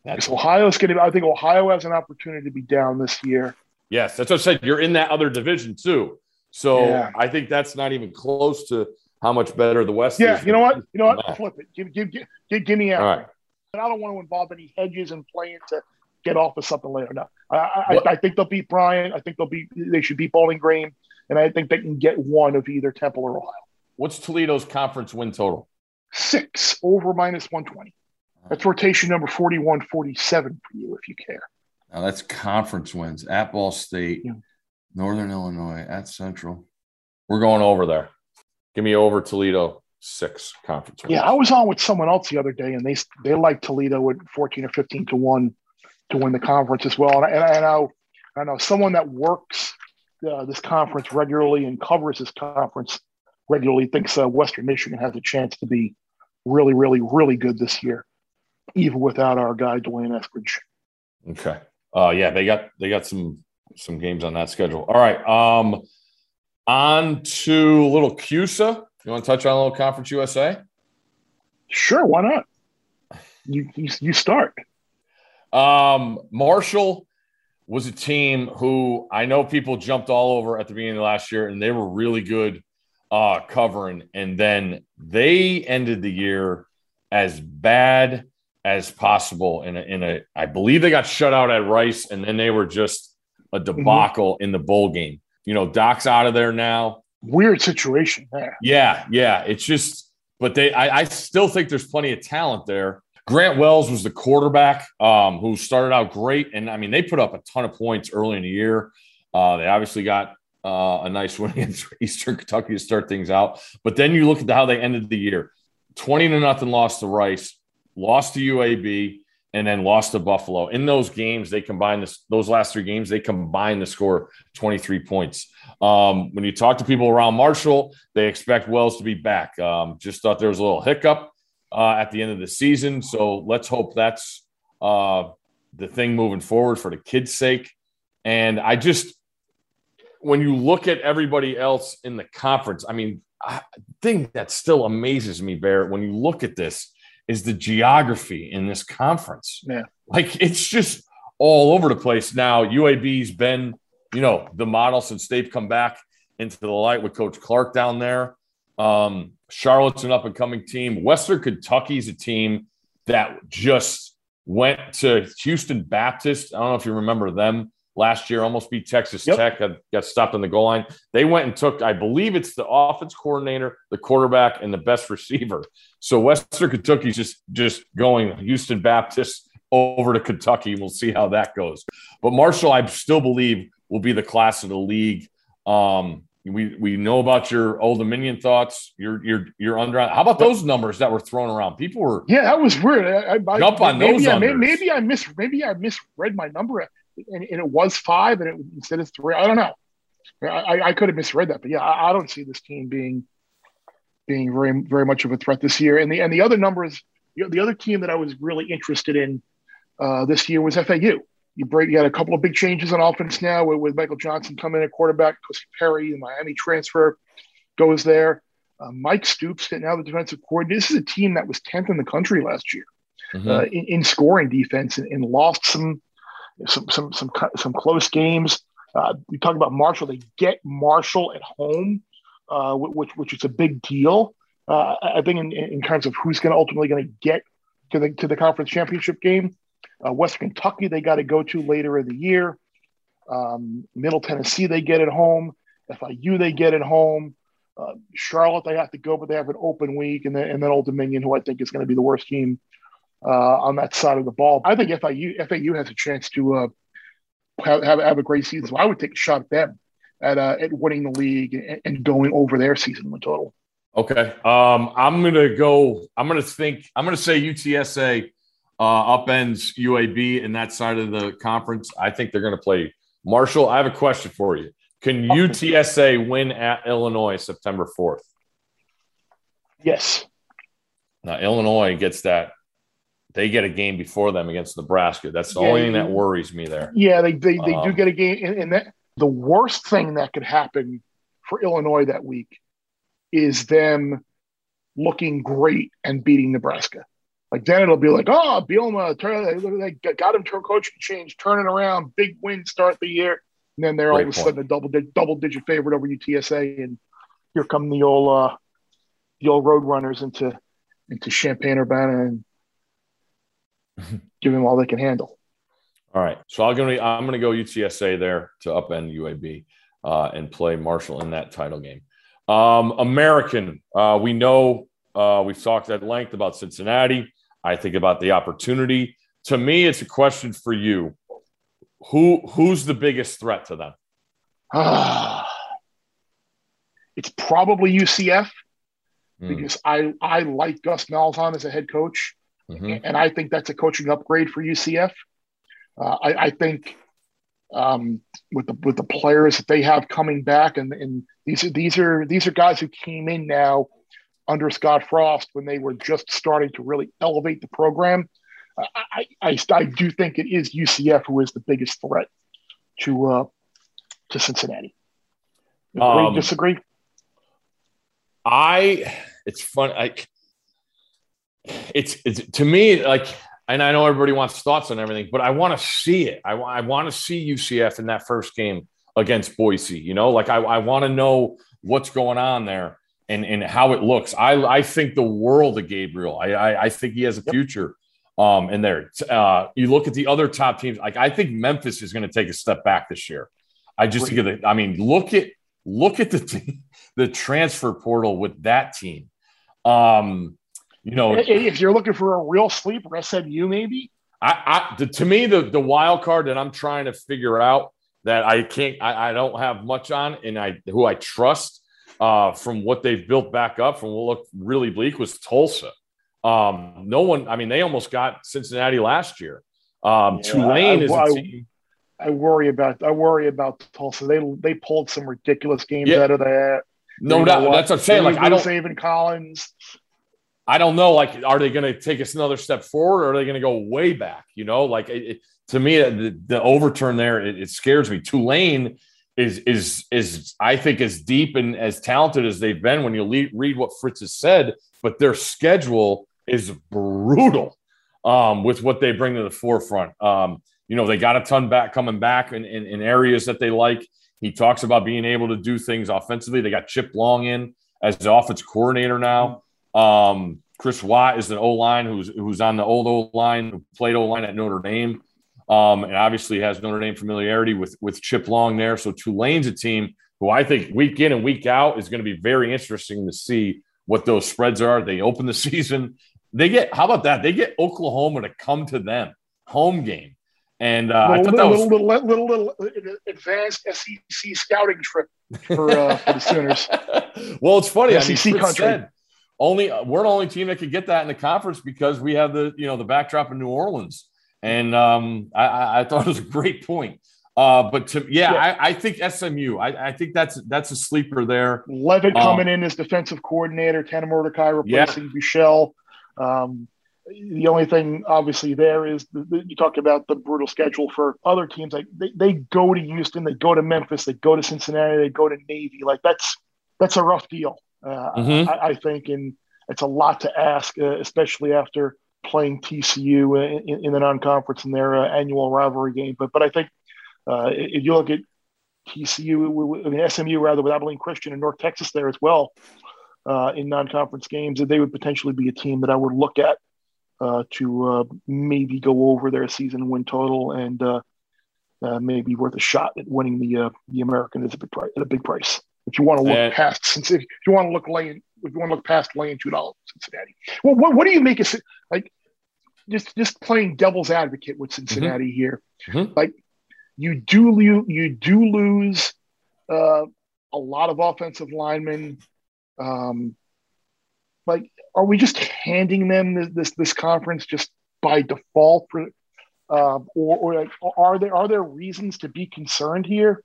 [SPEAKER 4] Because Ohio's going to. I think Ohio has an opportunity to be down this year.
[SPEAKER 3] Yes, that's what I said. You're in that other division too. So
[SPEAKER 4] Yeah.
[SPEAKER 3] I think that's not even close to how much better the West
[SPEAKER 4] Yeah,
[SPEAKER 3] is.
[SPEAKER 4] you know what? You know what?
[SPEAKER 3] Nah.
[SPEAKER 4] Flip it. Give give give, give, give me
[SPEAKER 3] All
[SPEAKER 4] Akron.
[SPEAKER 3] right.
[SPEAKER 4] But I don't want to involve any hedges and playing to get off of something later. No, I, I, I think they'll beat Bryant. I think they'll beat. They should beat Bowling Green, and I think they can get one of either Temple or Ohio.
[SPEAKER 3] What's Toledo's conference win total?
[SPEAKER 4] Six over minus one twenty. That's rotation number 41, 47 for you if you care.
[SPEAKER 6] Now that's conference wins at Ball State,
[SPEAKER 4] Yeah.
[SPEAKER 6] Northern Illinois, at Central.
[SPEAKER 3] We're going over there. Give me over Toledo six conference wins.
[SPEAKER 4] Yeah, I was on with someone else the other day, and they they like Toledo at fourteen or fifteen to one to win the conference as well. And I, and I know I know someone that works uh, this conference regularly and covers this conference regularly thinks uh, Western Michigan has a chance to be really, really, really good this year, even without our guy D'Wayne Eskridge.
[SPEAKER 3] Okay. Uh yeah, they got they got some some games on that schedule. All right. Um on to little CUSA. You want to touch on a little Conference USA?
[SPEAKER 4] Sure, why not? You you, you start.
[SPEAKER 3] Um, Marshall was a team who I know people jumped all over at the beginning of last year, and they were really good uh, covering. And then they ended the year as bad as possible. In a, in a, I believe they got shut out at Rice, and then they were just a debacle in the bowl game. You know, Doc's out of there now.
[SPEAKER 4] Weird situation there.
[SPEAKER 3] Yeah, yeah. It's just, but they, I, I still think there's plenty of talent there. Grant Wells was the quarterback um, who started out great, and I mean they put up a ton of points early in the year. Uh, they obviously got uh, a nice win against Eastern Kentucky to start things out, but then you look at how they ended the year: twenty to nothing loss to Rice, lost to UAB, and then lost to Buffalo. In those games, they combined this, those last three games. They combined to score twenty three points. Um, when you talk to people around Marshall, they expect Wells to be back. Um, just thought there was a little hiccup uh, at the end of the season. So let's hope that's uh, the thing moving forward for the kids' sake. And I just, when you look at everybody else in the conference, I mean, I thing that still amazes me, Barrett, when you look at this, is the geography in this conference.
[SPEAKER 4] Yeah.
[SPEAKER 3] Like it's just all over the place now. UAB's been, you know, the model since they've come back into the light with Coach Clark down there. Um, Charlotte's an up and coming team. Western Kentucky's a team that just went to Houston Baptist. I don't know if you remember them last year, almost beat Texas
[SPEAKER 4] Yep.
[SPEAKER 3] Tech, got, got stopped on the goal line. They went and took, I believe it's the offense coordinator, the quarterback, and the best receiver. So Western Kentucky's just just going Houston Baptist over to Kentucky. We'll see how that goes. But Marshall, I still believe will be the class of the league. Um, we we know about your Old Dominion thoughts. You're you're you're under. How about those numbers that were thrown around? People were
[SPEAKER 4] Yeah, that was weird. I, I,
[SPEAKER 3] Jump on
[SPEAKER 4] maybe
[SPEAKER 3] those
[SPEAKER 4] I,
[SPEAKER 3] unders.
[SPEAKER 4] maybe I mis maybe I misread my number, and, and it was five, and it instead of three. I don't know. I, I, could have misread that, but yeah, I, I don't see this team being being very very much of a threat this year. And the and the other numbers, the, the other team that I was really interested in uh, this year was FAU. You break, you got a couple of big changes on offense now with, with Michael Johnson coming in at quarterback, N'Kosi Perry, the Miami transfer goes there. Uh, Mike Stoops, now the defensive coordinator. This is a team that was 10th in the country last year
[SPEAKER 3] Mhm.
[SPEAKER 4] uh, in, in scoring defense and, and lost some some some some some close games. Uh, we talk about Marshall; they get Marshall at home, uh, which which is a big deal. Uh, I think in, in terms of who's going to ultimately going to get to the to the conference championship game. Uh, Western Kentucky they got to go to later in the year. Um, Middle Tennessee they get at home. FIU they get at home. Uh, Charlotte they have to go, but they have an open week, and then and then Old Dominion, who I think is going to be the worst team on that side of the ball. I think FIU FAU has a chance to uh, have, have, have a great season. So I would take a shot at them at uh, at winning the league and, and going over their season win total.
[SPEAKER 3] Okay. Um, I'm gonna go. I'm gonna think. I'm gonna say UTSA uh, upends UAB in that side of the conference. I think they're gonna play Marshall. I have a question for you. Can UTSA win at Illinois September 4th?
[SPEAKER 4] Yes.
[SPEAKER 3] Now Illinois gets that. They get a game before them against Nebraska. That's the
[SPEAKER 4] Yeah,
[SPEAKER 3] only thing that worries me there.
[SPEAKER 4] Yeah, they they, they do
[SPEAKER 3] Um,
[SPEAKER 4] get a game, and, and that the worst thing that could happen for Illinois that week is them looking great and beating Nebraska. Like then it'll be like, oh, Bielema, turn, they got him to a coaching change, turning around, big win, start the year, and then they're all of a sudden a double di- double digit favorite over UTSA, and here come the old uh, the old road runners into into Champaign Urbana and give them all they can handle.
[SPEAKER 3] All right. So I'm gonna I'm gonna go UTSA there to upend UAB uh, and play Marshall in that title game. Um, American, uh, we know uh, we've talked at length about Cincinnati. I think about the opportunity. To me, it's a question for you. Who who's the biggest threat to them?
[SPEAKER 4] It's probably UCF
[SPEAKER 3] Hmm.
[SPEAKER 4] because I I like Gus Malzahn as a head coach,
[SPEAKER 3] Mhm.
[SPEAKER 4] and I think that's a coaching upgrade for UCF. Uh, I, I think um, with the with the players that they have coming back, and, and these are these are these are guys who came in now under Scott Frost when they were just starting to really elevate the program. I, I, I, I do think it is UCF who is the biggest threat to uh, to Cincinnati. Agree,
[SPEAKER 3] Um,
[SPEAKER 4] disagree?
[SPEAKER 3] I it's fun. I it's it's to me like, and I know everybody wants thoughts on everything, but I want to see it. I, I want to see UCF in that first game against Boise. You know, like I, I want to know what's going on there and and how it looks. I I think the world of Gabriel. I I, I think he has a future. Um, in there, uh, you look at the other top teams. Like I think Memphis is going to take a step back this year. I just think of the. I mean, look at look at the t- the transfer portal with that team. Um, you know,
[SPEAKER 4] If you're looking for a real sleeper, SMU maybe.
[SPEAKER 3] I, I the, to me the the wild card that I'm trying to figure out that I can't I, I don't have much on and I who I trust uh, from what they've built back up from what looked really bleak was Tulsa. Um, no one, I mean, they almost got Cincinnati last year. Um,
[SPEAKER 4] Yeah,
[SPEAKER 3] Tulane
[SPEAKER 4] I-
[SPEAKER 3] is a
[SPEAKER 4] I-
[SPEAKER 3] team.
[SPEAKER 4] I worry about I worry about Tulsa. They they pulled some ridiculous games
[SPEAKER 3] Yeah.
[SPEAKER 4] out of that.
[SPEAKER 3] No doubt. That's what I'm saying. Like, I don't,
[SPEAKER 4] Zaven Collins.
[SPEAKER 3] I don't know. Like, are they going to take us another step forward, or are they going to go way back? You know, like it, it- to me, the, the overturn there it, it scares me. Tulane is is is I think as deep and as talented as they've been when you le- read what Fritz has said, but their schedule is brutal um, with what they bring to the forefront. Um, you know, they got a ton back coming back in, in, in areas that they like. He talks about being able to do things offensively. They got Chip Long in as the offense coordinator now. Um, Chris Watt is an O line who's who's on the old O line, who played O line at Notre Dame, um, and obviously has Notre Dame familiarity with with Chip Long there. So Tulane's a team who I think week in and week out is going to be very interesting to see what those spreads are. They open the season. They get how about that? They get Oklahoma to come to them home game, and uh, I
[SPEAKER 4] little,
[SPEAKER 3] thought that was
[SPEAKER 4] little, little, little, little advanced SEC scouting trip for, uh, for the Sooners.
[SPEAKER 3] well, it's funny. I mean,
[SPEAKER 4] SEC country.
[SPEAKER 3] said, only we're the only team that could get that in the conference because we have the you know the backdrop in New Orleans, and um, I- I, I thought it was a great point. Uh, but to yeah,
[SPEAKER 4] Yeah.
[SPEAKER 3] I, I think SMU. I, I think that's that's a sleeper there.
[SPEAKER 4] Leavitt
[SPEAKER 3] Um,
[SPEAKER 4] coming in as defensive coordinator, Tanner Mordecai replacing Buechele. Um, the only thing, obviously, there is the, the, you talk about the brutal schedule for other teams. Like they, they go to Houston, they go to Memphis, they go to Cincinnati, they go to Navy. Like that's that's a rough deal, uh,
[SPEAKER 3] Mhm.
[SPEAKER 4] I, I think, and it's a lot to ask, uh, especially after playing TCU in, in the non-conference in their uh, annual rivalry game. But but I think uh, if you look at TCU, I mean SMU rather with Abilene Christian and North Texas there as well uh, in non-conference games, that they would potentially be a team that I would look at uh, to uh, maybe go over their season win total and uh, uh, maybe worth a shot at winning the uh, the American at a big price. At a big price. If you want to look
[SPEAKER 3] And-
[SPEAKER 4] past, since if you want to look laying, if you want to look past laying two dollars, Cincinnati. Well, what, what do you make of like just just playing devil's advocate with Cincinnati here?
[SPEAKER 3] Mhm.
[SPEAKER 4] Like You do lo- you do lose uh, a lot of offensive linemen. Um, like, are we just handing them this this, this conference just by default for, uh, or, or like, are there are there reasons to be concerned here?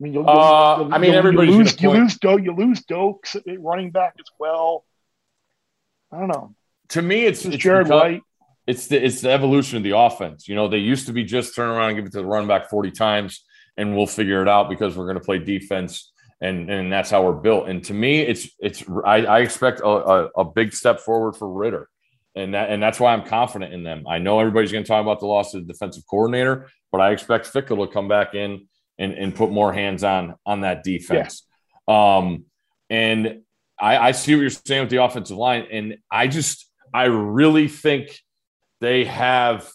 [SPEAKER 4] I mean, you'll, you'll-
[SPEAKER 3] Uh,
[SPEAKER 4] you'll-
[SPEAKER 3] I mean,
[SPEAKER 4] you'll-
[SPEAKER 3] everybody's
[SPEAKER 4] you lose, you lose Do, you lose Doaks running back as well. I don't know.
[SPEAKER 3] To me, it's, it's
[SPEAKER 4] Jared
[SPEAKER 3] become-
[SPEAKER 4] White.
[SPEAKER 3] it's the it's the evolution of the offense. You know, they used to be just turn around and give it to the running back 40 times and we'll figure it out because we're going to play defense and and that's how we're built. And to me, it's it's I, I expect a, a, a big step forward for Ridder. And that and that's why I'm confident in them. I know everybody's going to talk about the loss of the defensive coordinator, but I expect Fickell to come back in and, and put more hands on on that defense. Um, and I, I see what you're saying with the offensive line, and I just I really think they have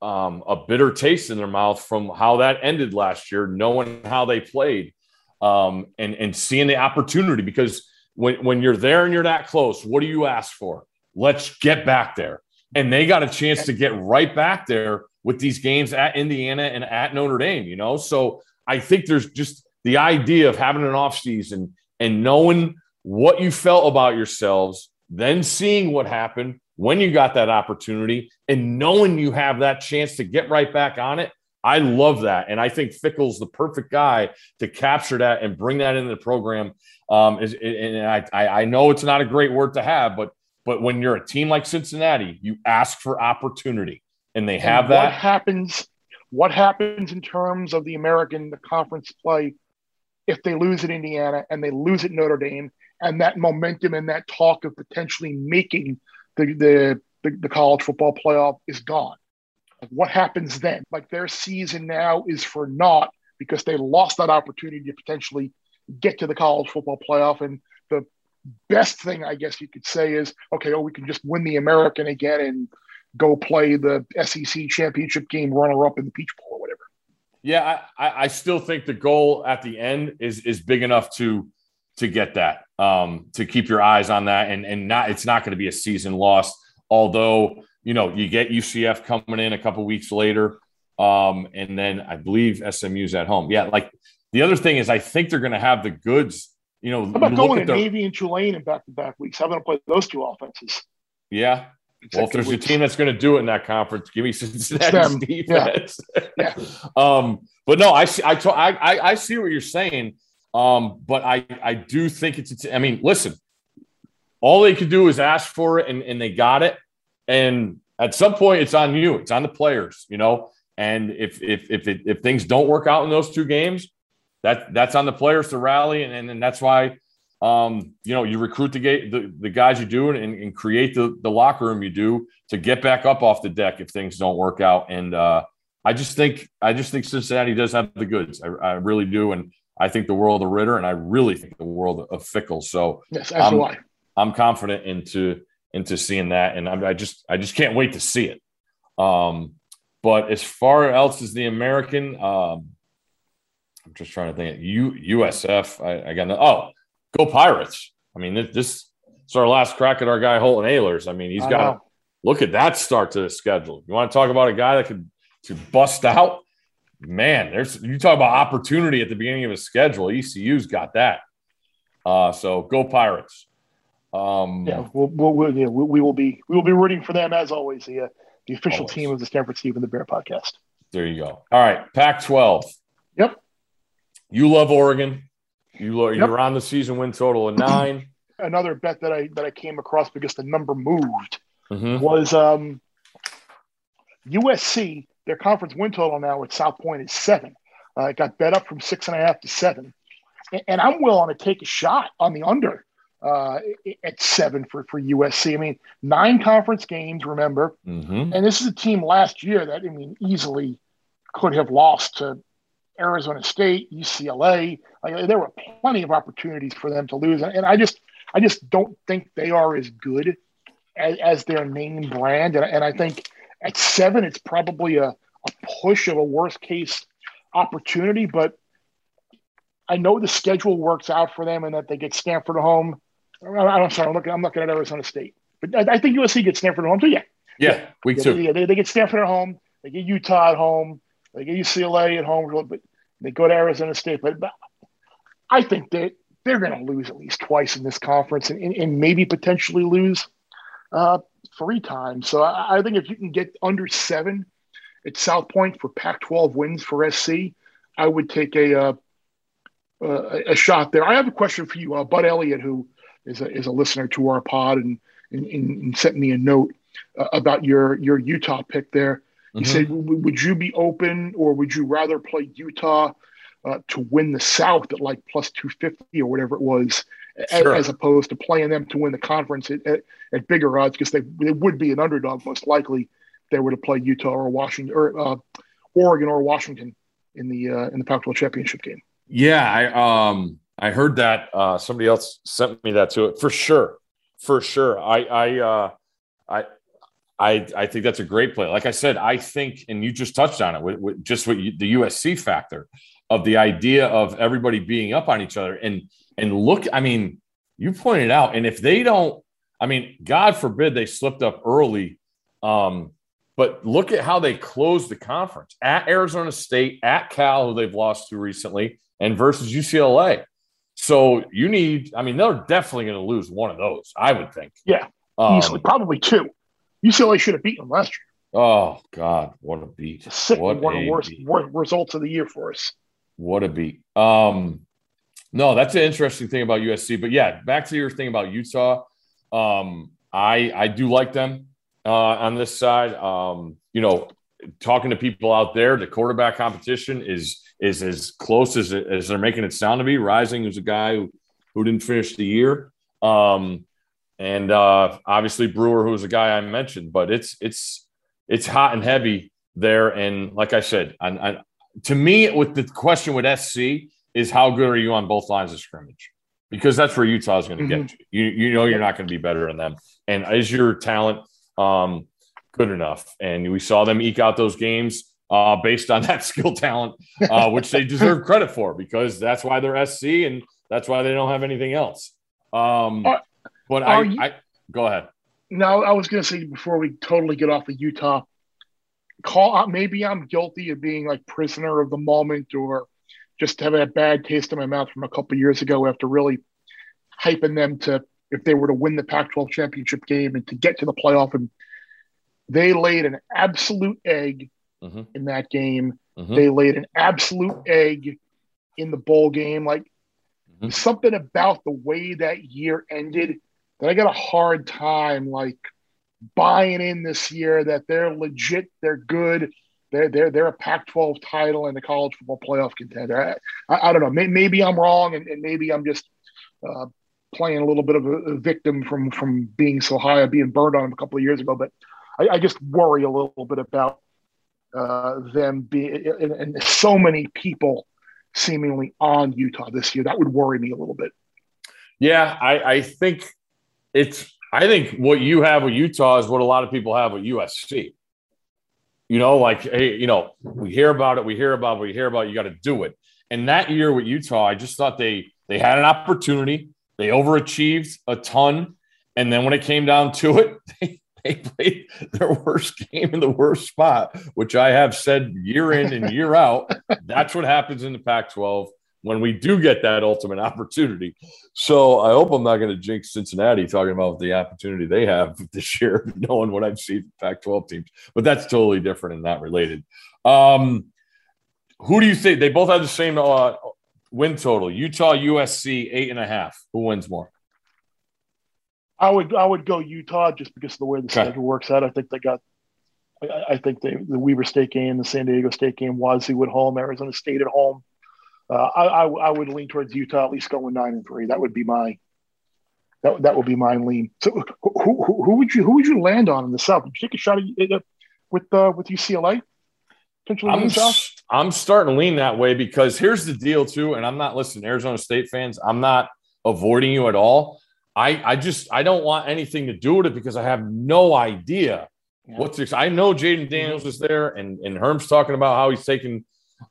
[SPEAKER 3] um, a bitter taste in their mouth from how that ended last year, knowing how they played, um, and and seeing the opportunity. Because when when you're there and you're that close, what do you ask for? Let's get back there, and they got a chance to get right back there with these games at Indiana and at Notre Dame. You know, so I think there's just the idea of having an offseason and knowing what you felt about yourselves, then seeing what happened when you got that opportunity and knowing you have that chance to get right back on it. I love that. And I think Fickell's the perfect guy to capture that and bring that into the program. Um, and I, I I know it's not a great word to have, but but when you're a team like Cincinnati, you ask for opportunity and they have
[SPEAKER 4] And What happens? What happens in terms of the American the conference play if they lose at Indiana and they lose at Notre Dame, and that momentum and that talk of potentially making the the, the, the college football playoff is gone? Like, what happens then? Like their season now is for naught because they lost that opportunity to potentially get to the college football playoff. And the best thing I guess you could say is, okay, oh, we can just win the American again and go play the SEC championship game runner up in the Peach Bowl or whatever.
[SPEAKER 3] Yeah, I, I still think the goal at the end is is big enough to to get that um, to keep your eyes on that and and not it's not going to be a season loss. Although you know you get UCF coming in a couple weeks later, um, and then I believe SMU's at home. Yeah, like the other thing is I think they're going to have the goods. You know,
[SPEAKER 4] How about going to
[SPEAKER 3] their-
[SPEAKER 4] Navy and Tulane in back to back weeks? How about play those two offenses?
[SPEAKER 3] yeah. Well, if there's a team that's going to do it in that conference, give me Cincinnati's defense.
[SPEAKER 4] Yeah.
[SPEAKER 3] um, but no, I see. I, to- I I I see what you're saying. Um, but I I do think it's. it's I mean, listen, all they could do is ask for it, and and they got it. And at some point, it's on you. It's on the players. You know. And if if if it, if things don't work out in those two games, that that's on the players to rally, and and, and that's why um, you know, you recruit the, the, the guys you do and, and create the, the locker room you do to get back up off the deck if things don't work out. And uh, I just think I just think Cincinnati does have the goods. I, I really do, and I think the world of Ridder, and I really think the world of Fickell. So
[SPEAKER 4] Yes, as do
[SPEAKER 3] Um,
[SPEAKER 4] I.
[SPEAKER 3] I'm confident into into seeing that, and I'm, I just I just can't wait to see it. Um, but as far else as the American, um, I'm just trying to think. U, USF, I, I got no. Oh, go Pirates! I mean, this, this is our last crack at our guy Holton Ahlers. I mean, he's got
[SPEAKER 4] know.
[SPEAKER 3] look at that start to the schedule. You want to talk about a guy that could to bust out? Man, there's you talk about opportunity at the beginning of a schedule. ECU's got that. Uh, so go Pirates. Um,
[SPEAKER 4] Yeah, we'll, we'll, we'll, yeah, we, we will be we will be rooting for them as always. The uh, the official
[SPEAKER 3] Always.
[SPEAKER 4] team of the Stanford Steve and the Bear podcast.
[SPEAKER 3] There you go. All right, Pac-12.
[SPEAKER 4] Yep.
[SPEAKER 3] You love Oregon. You lo-
[SPEAKER 4] Yep.
[SPEAKER 3] you're on the season win total of 9
[SPEAKER 4] Another bet that I that I came across because the number moved
[SPEAKER 3] Mhm.
[SPEAKER 4] was um, USC. Their conference win total now at South Point is seven. Uh, it got bet up from six and a half to seven, and, and I'm willing to take a shot on the under uh, at seven for for USC. I mean, nine conference games. Remember,
[SPEAKER 3] Mhm.
[SPEAKER 4] and this is a team last year that I mean easily could have lost to Arizona State, UCLA. Like, there were plenty of opportunities for them to lose, and I just I just don't think they are as good as, as their name brand. And, and I think at seven, it's probably a, a push of a worst case opportunity. But I know the schedule works out for them and that they get Stanford at home. I'm sorry, I'm looking, I'm looking at Arizona State. But I, I think USC gets Stanford at home too. Yeah.
[SPEAKER 3] Yeah, week
[SPEAKER 4] Yeah,
[SPEAKER 3] two.
[SPEAKER 4] they, they, they get Stanford at home. They get Utah at home. They get UCLA at home, but they go to Arizona State. But, I think they they're going to lose at least twice in this conference, and, and, and maybe potentially lose uh, three times. So I, I, think if you can get under seven at South Point for Pac-12 wins for SC, I would take a uh, uh, a shot there. I have a question for you, uh, Bud Elliott, who is a, is a listener to our pod and, and, and sent me a note uh, about your your Utah pick there. He mm-hmm. said, "Would you be open, or would you rather play Utah uh, to win the South at like plus two fifty or whatever it was, sure. as, as, opposed to playing them to win the conference at, at, at bigger odds because they they would be an underdog most likely if they were to play Utah or Washington or uh, Oregon or Washington in the uh, in the Pac-12 championship game."
[SPEAKER 3] Yeah, I um I heard that uh, somebody else sent me that to it for sure, for sure. I I uh, I I, I think that's a great play. Like I said, I think, and you just touched on it with, with just what you, the USC factor of the idea of everybody being up on each other and and look. I mean, you pointed out, and if they don't, I mean, God forbid they slipped up early. Um, but look at how they closed the conference at Arizona State, at Cal, who they've lost to recently, and versus UCLA. So you need, I mean, they're definitely going to lose one of those, I would think.
[SPEAKER 4] Yeah, um, easily, probably two. UCLA should have beaten them last year.
[SPEAKER 3] Oh God, what a beat!
[SPEAKER 4] Sick, what one of the worst, worst results of the year for us.
[SPEAKER 3] What a beat. Um, no, that's an interesting thing about USC. But yeah, back to your thing about Utah. Um, I I do like them uh, on this side. Um, you know, talking to people out there, the quarterback competition is is as close as, as they're making it sound to be. Rising is a guy who, who didn't finish the year. Um, and uh, obviously Brewer, who was a guy I mentioned, but it's it's it's hot and heavy there. And like I said, to me, with the question with SC is how good are you on both lines of scrimmage? Because that's where Utah is going to mm-hmm. get you. you. You know you're not going to be better than them. And is your talent um, good enough? And we saw them eke out those games uh, based on that skill talent, uh, which they deserve credit for because that's why they're SC and that's why they don't have anything else. Um, are, but I, you, I, go ahead.
[SPEAKER 4] No, I was going to say before we totally get off of Utah, call uh, maybe I'm guilty of being like prisoner of the moment or just having a bad taste in my mouth from a couple years ago after really hyping them to if they were to win the Pac-12 championship game and to get to the playoff and they laid an absolute egg mm-hmm. in that game. Mm-hmm. They laid an absolute egg in the bowl game. Like mm-hmm. something about the way that year ended that I got a hard time like buying in this year that they're legit, they're good. They're, they're, they're a Pac 12 title and a college football playoff contender. I, I, I don't know. Maybe, maybe, I'm wrong and, and maybe I'm just uh, playing a little bit of a, a, victim from, from being so high, being burned on them a couple of years ago. But I, I just worry a little bit about uh, them being and, and so many people seemingly on Utah this year. That would worry me a little bit.
[SPEAKER 3] Yeah, I, I think it's. I think what you have with Utah is what a lot of people have with USC. You know, like hey, you know, we hear about it, we hear about it, we hear about it, you got to do it. And that year with Utah, I just thought they they had an opportunity, they overachieved a ton, and then when it came down to it, they, they played their worst game in the worst spot, which I have said year in and year out. That's what happens in the Pac 12 when we do get that ultimate opportunity. So I hope I'm not going to jinx Cincinnati talking about the opportunity they have this year, knowing what I've seen from Pac 12 teams. But that's totally different and not related. Um, who do you think? They both have the same uh, win total Utah, USC, eight and a half. Who wins more?
[SPEAKER 4] I would I would go Utah just because of the way the okay. schedule works out. I think they got I, I think they, the Weber State game, the San Diego State game, Wazoo at home, Arizona State at home. Uh, I, I, I would lean towards Utah at least going nine and three. That would be my that that would be my lean. So who, who, who would you who would you land on in the South? Would you take a shot at, with uh, with UCLA?
[SPEAKER 3] I'm, I'm starting to lean that way because here's the deal too, and I'm not listening, Arizona State fans. I'm not avoiding you at all. I, I just I don't want anything to do with it because I have no idea yeah. what's. I know Jayden Daniels is there, and and Herm's talking about how he's taking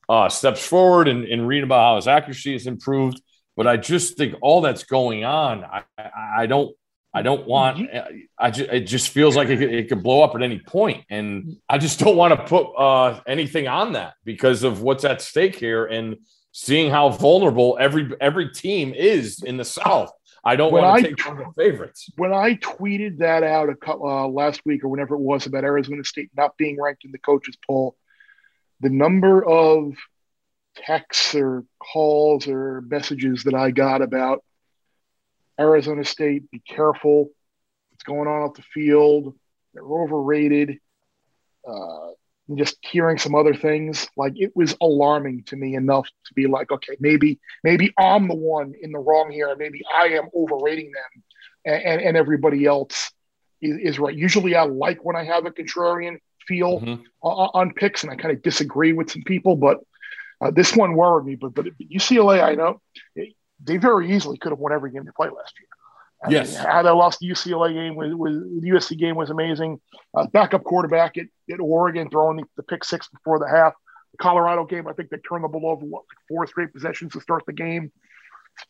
[SPEAKER 3] uh, steps forward and, and reading about how his accuracy has improved. But I just think all that's going on, I, I, don't I don't want. I just, it just feels like it could, it could blow up at any point, and I just don't want to put uh, anything on that because of what's at stake here and seeing how vulnerable every every team is in the South. I don't
[SPEAKER 4] When
[SPEAKER 3] want to
[SPEAKER 4] I-
[SPEAKER 3] take one of the favorites.
[SPEAKER 4] when I tweeted that out a couple uh, last week or whenever it was about Arizona State not being ranked in the coaches poll, the number of texts or calls or messages that I got about Arizona State, be careful, what's going on off the field, they're overrated. Uh, just hearing some other things, like it was alarming to me enough to be like, okay, maybe maybe I'm the one in the wrong here. Maybe I am overrating them and, and, and everybody else is, is right. Usually I like when I have a contrarian feel
[SPEAKER 3] Mhm.
[SPEAKER 4] on, on picks and I kind of disagree with some people, but uh, this one worried me. But, but UCLA, I know they very easily could have won every game they played last year. I
[SPEAKER 3] Yes.
[SPEAKER 4] mean, how they lost the UCLA game was, was the USC game was amazing. Uh, backup quarterback at, at Oregon throwing the, the pick six before the half. The Colorado game, I think they turned the ball over what, like four straight possessions to start the game.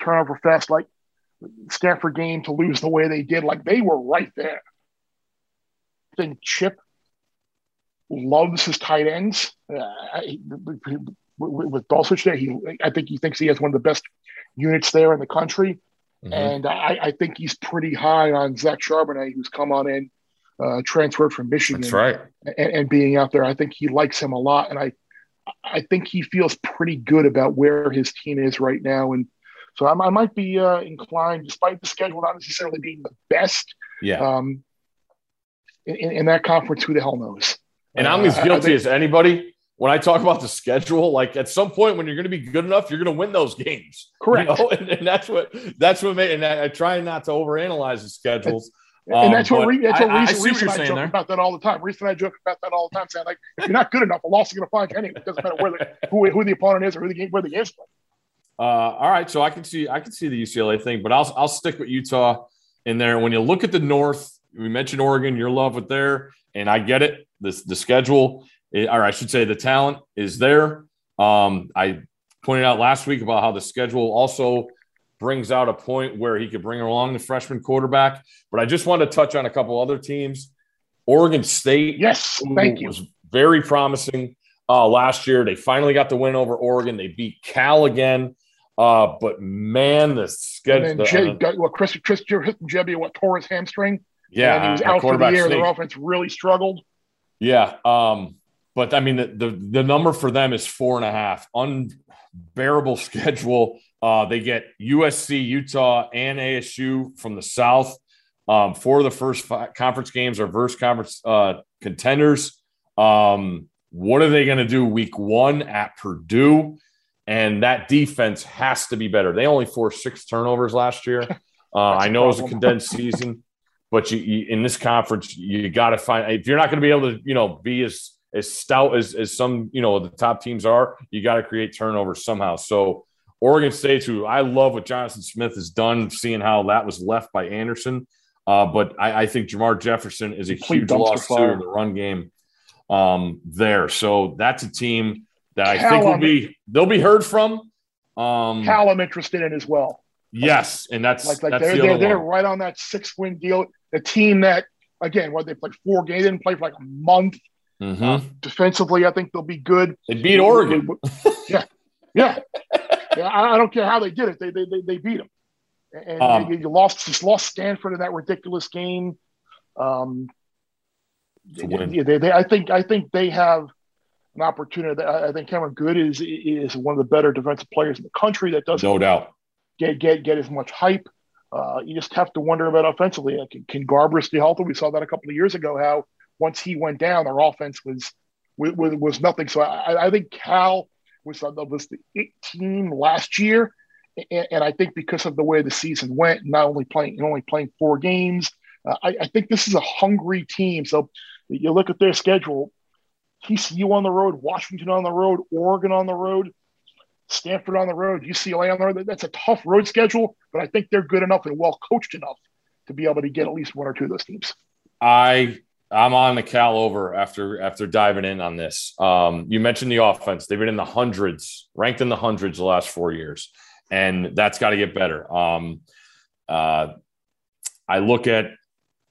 [SPEAKER 4] Turnover fest, like Stanford game to lose the way they did, like they were right there. I think Chip loves his tight ends. Uh, with, Dulcich there, he I think he thinks he has one of the best units there in the country.
[SPEAKER 3] Mhm.
[SPEAKER 4] And I, I think he's pretty high on Zach Charbonnet, who's come on in, uh, transferred from Michigan,
[SPEAKER 3] That's right.
[SPEAKER 4] and, and being out there. I think he likes him a lot, and I, I think he feels pretty good about where his team is right now. And so I, I might be uh, inclined, despite the schedule not necessarily being the best,
[SPEAKER 3] Yeah.
[SPEAKER 4] um, in, in that conference. Who the hell knows?
[SPEAKER 3] And I'm
[SPEAKER 4] Uh,
[SPEAKER 3] as
[SPEAKER 4] I- I
[SPEAKER 3] guilty
[SPEAKER 4] think-
[SPEAKER 3] as anybody when I talk about the schedule. Like at some point, when you're going to be good enough, you're going to win those games. you
[SPEAKER 4] Correct.
[SPEAKER 3] know? And, and that's what that's what made. And I, I try not to overanalyze the schedules.
[SPEAKER 4] and that's
[SPEAKER 3] Um,
[SPEAKER 4] what, Re- that's what
[SPEAKER 3] I- I
[SPEAKER 4] Reese,
[SPEAKER 3] see what
[SPEAKER 4] Reese and I
[SPEAKER 3] saying
[SPEAKER 4] joke
[SPEAKER 3] there.
[SPEAKER 4] about that all the time. Reese and I joke about that all the time, saying like, if you're not good enough, the loss is going to find you anyway. It doesn't matter where the, who, who the opponent is or who the game where the game's played.
[SPEAKER 3] Uh, all right, so I can see I can see the UCLA thing, but I'll I'll stick with Utah in there. When you look at the North, we mentioned Oregon, your love with there, and I get it. The the schedule, eh, or I should say, the talent is there. Um, I pointed out last week about how the schedule also brings out a point where he could bring along the freshman quarterback. But I just want to touch on a couple other teams. Oregon State,
[SPEAKER 4] Yes, thank you.
[SPEAKER 3] was very promising uh, last year. They finally got the win over Oregon. They beat Cal again. Uh, but man, the schedule.
[SPEAKER 4] And then Jay, got, well, Chris, Chris Gebbia, what tore his hamstring,
[SPEAKER 3] yeah,
[SPEAKER 4] and he was out for the year.
[SPEAKER 3] sneak.
[SPEAKER 4] Their offense really struggled.
[SPEAKER 3] Yeah. Um, but I mean, the, the the number for them is four and a half. Unbearable schedule. Uh, they get USC, Utah, and ASU from the South. Um, four of the first five conference games are versus conference uh, contenders. Um, what are they going to do week one at Purdue? And that defense has to be better. They only forced six turnovers last year. Uh, I know it was a condensed season, but you, you in this conference, you got to find if you're not going to be able to, you know, be as as stout as as some, you know, the top teams are. You got to create turnovers somehow. So Oregon State, who I love what Jonathan Smith has done, seeing how that was left by Andersen. Uh, but I, I think Jermar Jefferson is a huge loss too in the run game um, there. So that's a team that I think will be they'll be heard from. Um,
[SPEAKER 4] Cal, I'm interested in as well.
[SPEAKER 3] yes, and that's
[SPEAKER 4] Like, like
[SPEAKER 3] that's
[SPEAKER 4] they're
[SPEAKER 3] the
[SPEAKER 4] they're, they're right on that six win deal. The team that again, what they played four games, they didn't play for like a month.
[SPEAKER 3] Mhm.
[SPEAKER 4] Defensively, I think they'll be good.
[SPEAKER 3] They beat Oregon.
[SPEAKER 4] yeah, yeah. yeah I, I don't care how they did it. They they they, they beat them. And
[SPEAKER 3] Um,
[SPEAKER 4] you, you lost just lost Stanford in that ridiculous game. Um,
[SPEAKER 3] a win.
[SPEAKER 4] they, they, I think I think they have an opportunity. I I think Cameron Goode is is one of the better defensive players in the country that doesn't
[SPEAKER 3] No doubt.
[SPEAKER 4] get get get as much hype. Uh, you just have to wonder about offensively. Like, can, Garber stay healthy? We saw that a couple of years ago. How once he went down, their offense was was, was nothing. So I, I think Cal was uh, was the it team last year, and, and I think because of the way the season went, not only playing only playing four games, uh, I, I think this is a hungry team. So you look at their schedule: TCU on the road, Washington on the road, Oregon on the road. Stanford on the road, UCLA on the road. That's a tough road schedule, but I think they're good enough and well coached enough to be able to get at least one or two of those teams.
[SPEAKER 3] I I'm on the Cal over after after diving in on this. Um, you mentioned the offense; they've been in the hundreds, ranked in the hundreds the last four years, and that's got to get better. Um, uh, I look at,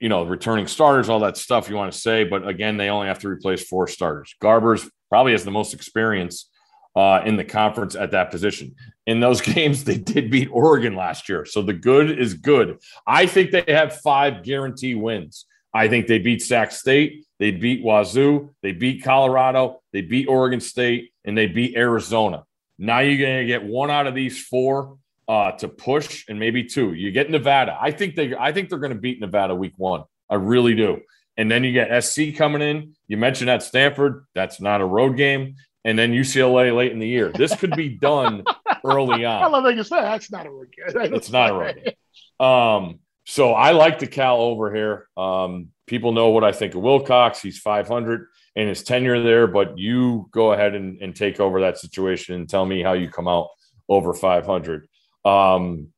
[SPEAKER 3] you know, returning starters, all that stuff you want to say, but again, they only have to replace four starters. Garbers probably has the most experience uh, in the conference at that position. In those games, they did beat Oregon last year. So the good is good. I think they have five guarantee wins. I think they beat Sac State, they beat Wazoo, they beat Colorado, they beat Oregon State, and they beat Arizona. Now you're going to get one out of these four uh, to push, and maybe two. You get Nevada. I think they. I think they're going to beat Nevada week one. I really do. And then you get SC coming in. You mentioned that Stanford. That's not a road game and then UCLA late in the year. This could be done early on.
[SPEAKER 4] I love that you said that's not a road game.
[SPEAKER 3] It's not a road game. Um, so I like the Cal over here. Um, people know what I think of Wilcox. He's 500 in his tenure there, but you go ahead and, and take over that situation and tell me how you come out over 500. Um,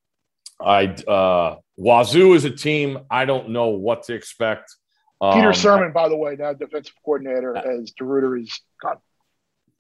[SPEAKER 3] I uh, Wazoo is a team I don't know what to expect.
[SPEAKER 4] Peter
[SPEAKER 3] Um,
[SPEAKER 4] Sirmon, by the way, now defensive coordinator, as DeRuyter is.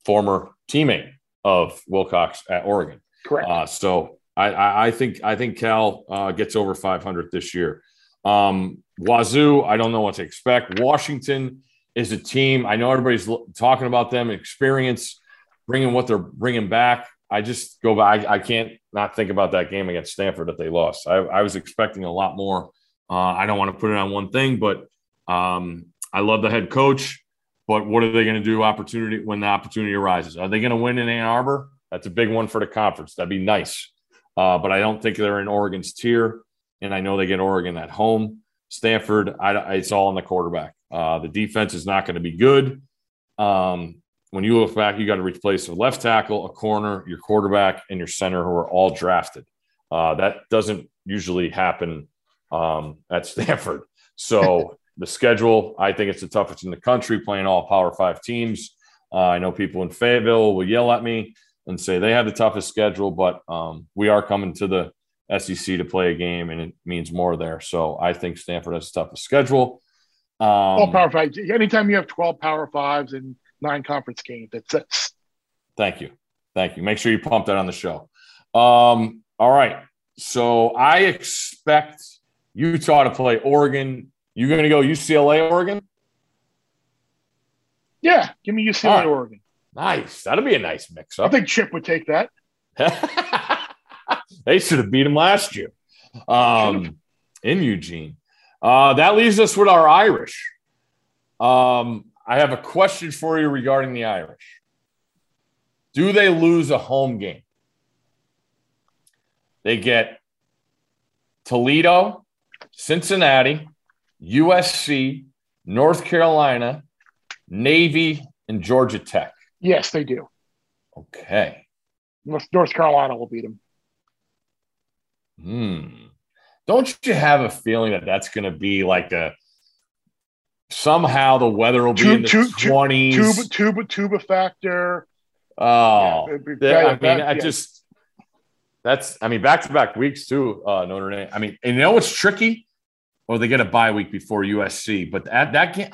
[SPEAKER 3] Former teammate of Wilcox at Oregon.
[SPEAKER 4] Correct.
[SPEAKER 3] Uh, so I, I, I think I think Cal uh, gets over 500 this year. Um, Wazoo, I don't know what to expect. Washington is a team. I know everybody's talking about them, experience, bringing what they're bringing back. I just go back. I, I can't not think about that game against Stanford that they lost. I, I was expecting a lot more. Uh, I don't want to put it on one thing, but um, I love the head coach. But what are they going to do? Opportunity when the opportunity arises. Are they going to win in Ann Arbor? That's a big one for the conference. That'd be nice. Uh, but I don't think they're in Oregon's tier, and I know they get Oregon at home. Stanford, I, I- it's all on the quarterback. Uh, the defense is not going to be good. Um, when you look back, you got to replace a left tackle, a corner, your quarterback, and your center, who are all drafted. Uh, that doesn't usually happen um, at Stanford. So the schedule, I think it's the toughest in the country, playing all Power Five teams. Uh, I know people in Fayetteville will yell at me and say they have the toughest schedule, but um, we are coming to the SEC to play a game, and it means more there. So I think Stanford has the toughest schedule. Um,
[SPEAKER 4] All power five. Anytime you have 12 power fives and nine conference games, that's, that's
[SPEAKER 3] Thank you. Thank you. Make sure you pump that on the show. Um, all right. So I expect Utah to play Oregon. You going to go UCLA, Oregon?
[SPEAKER 4] yeah. Give me UCLA,
[SPEAKER 3] right.
[SPEAKER 4] Oregon.
[SPEAKER 3] Nice. That'll be a nice mix up.
[SPEAKER 4] I think Chip would take that.
[SPEAKER 3] they should have beat him last year um, in Eugene. Uh, that leaves us with our Irish. Um, I have a question for you regarding the Irish. Do they lose a home game? They get Toledo, Cincinnati, USC, North Carolina, Navy, and Georgia Tech.
[SPEAKER 4] Yes, they do.
[SPEAKER 3] Okay.
[SPEAKER 4] North, North Carolina will beat them.
[SPEAKER 3] Hmm. Don't you have a feeling that that's going to be like a somehow the weather will be
[SPEAKER 4] Two-
[SPEAKER 3] in the
[SPEAKER 4] two-
[SPEAKER 3] twenties?
[SPEAKER 4] Tuba, tuba, tuba factor.
[SPEAKER 3] oh,
[SPEAKER 4] Yeah, be-
[SPEAKER 3] that- I mean,
[SPEAKER 4] that-
[SPEAKER 3] I
[SPEAKER 4] yeah.
[SPEAKER 3] just that's I mean back to back weeks too. Uh, Notre Dame. I mean, and you know what's tricky? Or they get a bye week before USC, but that that game,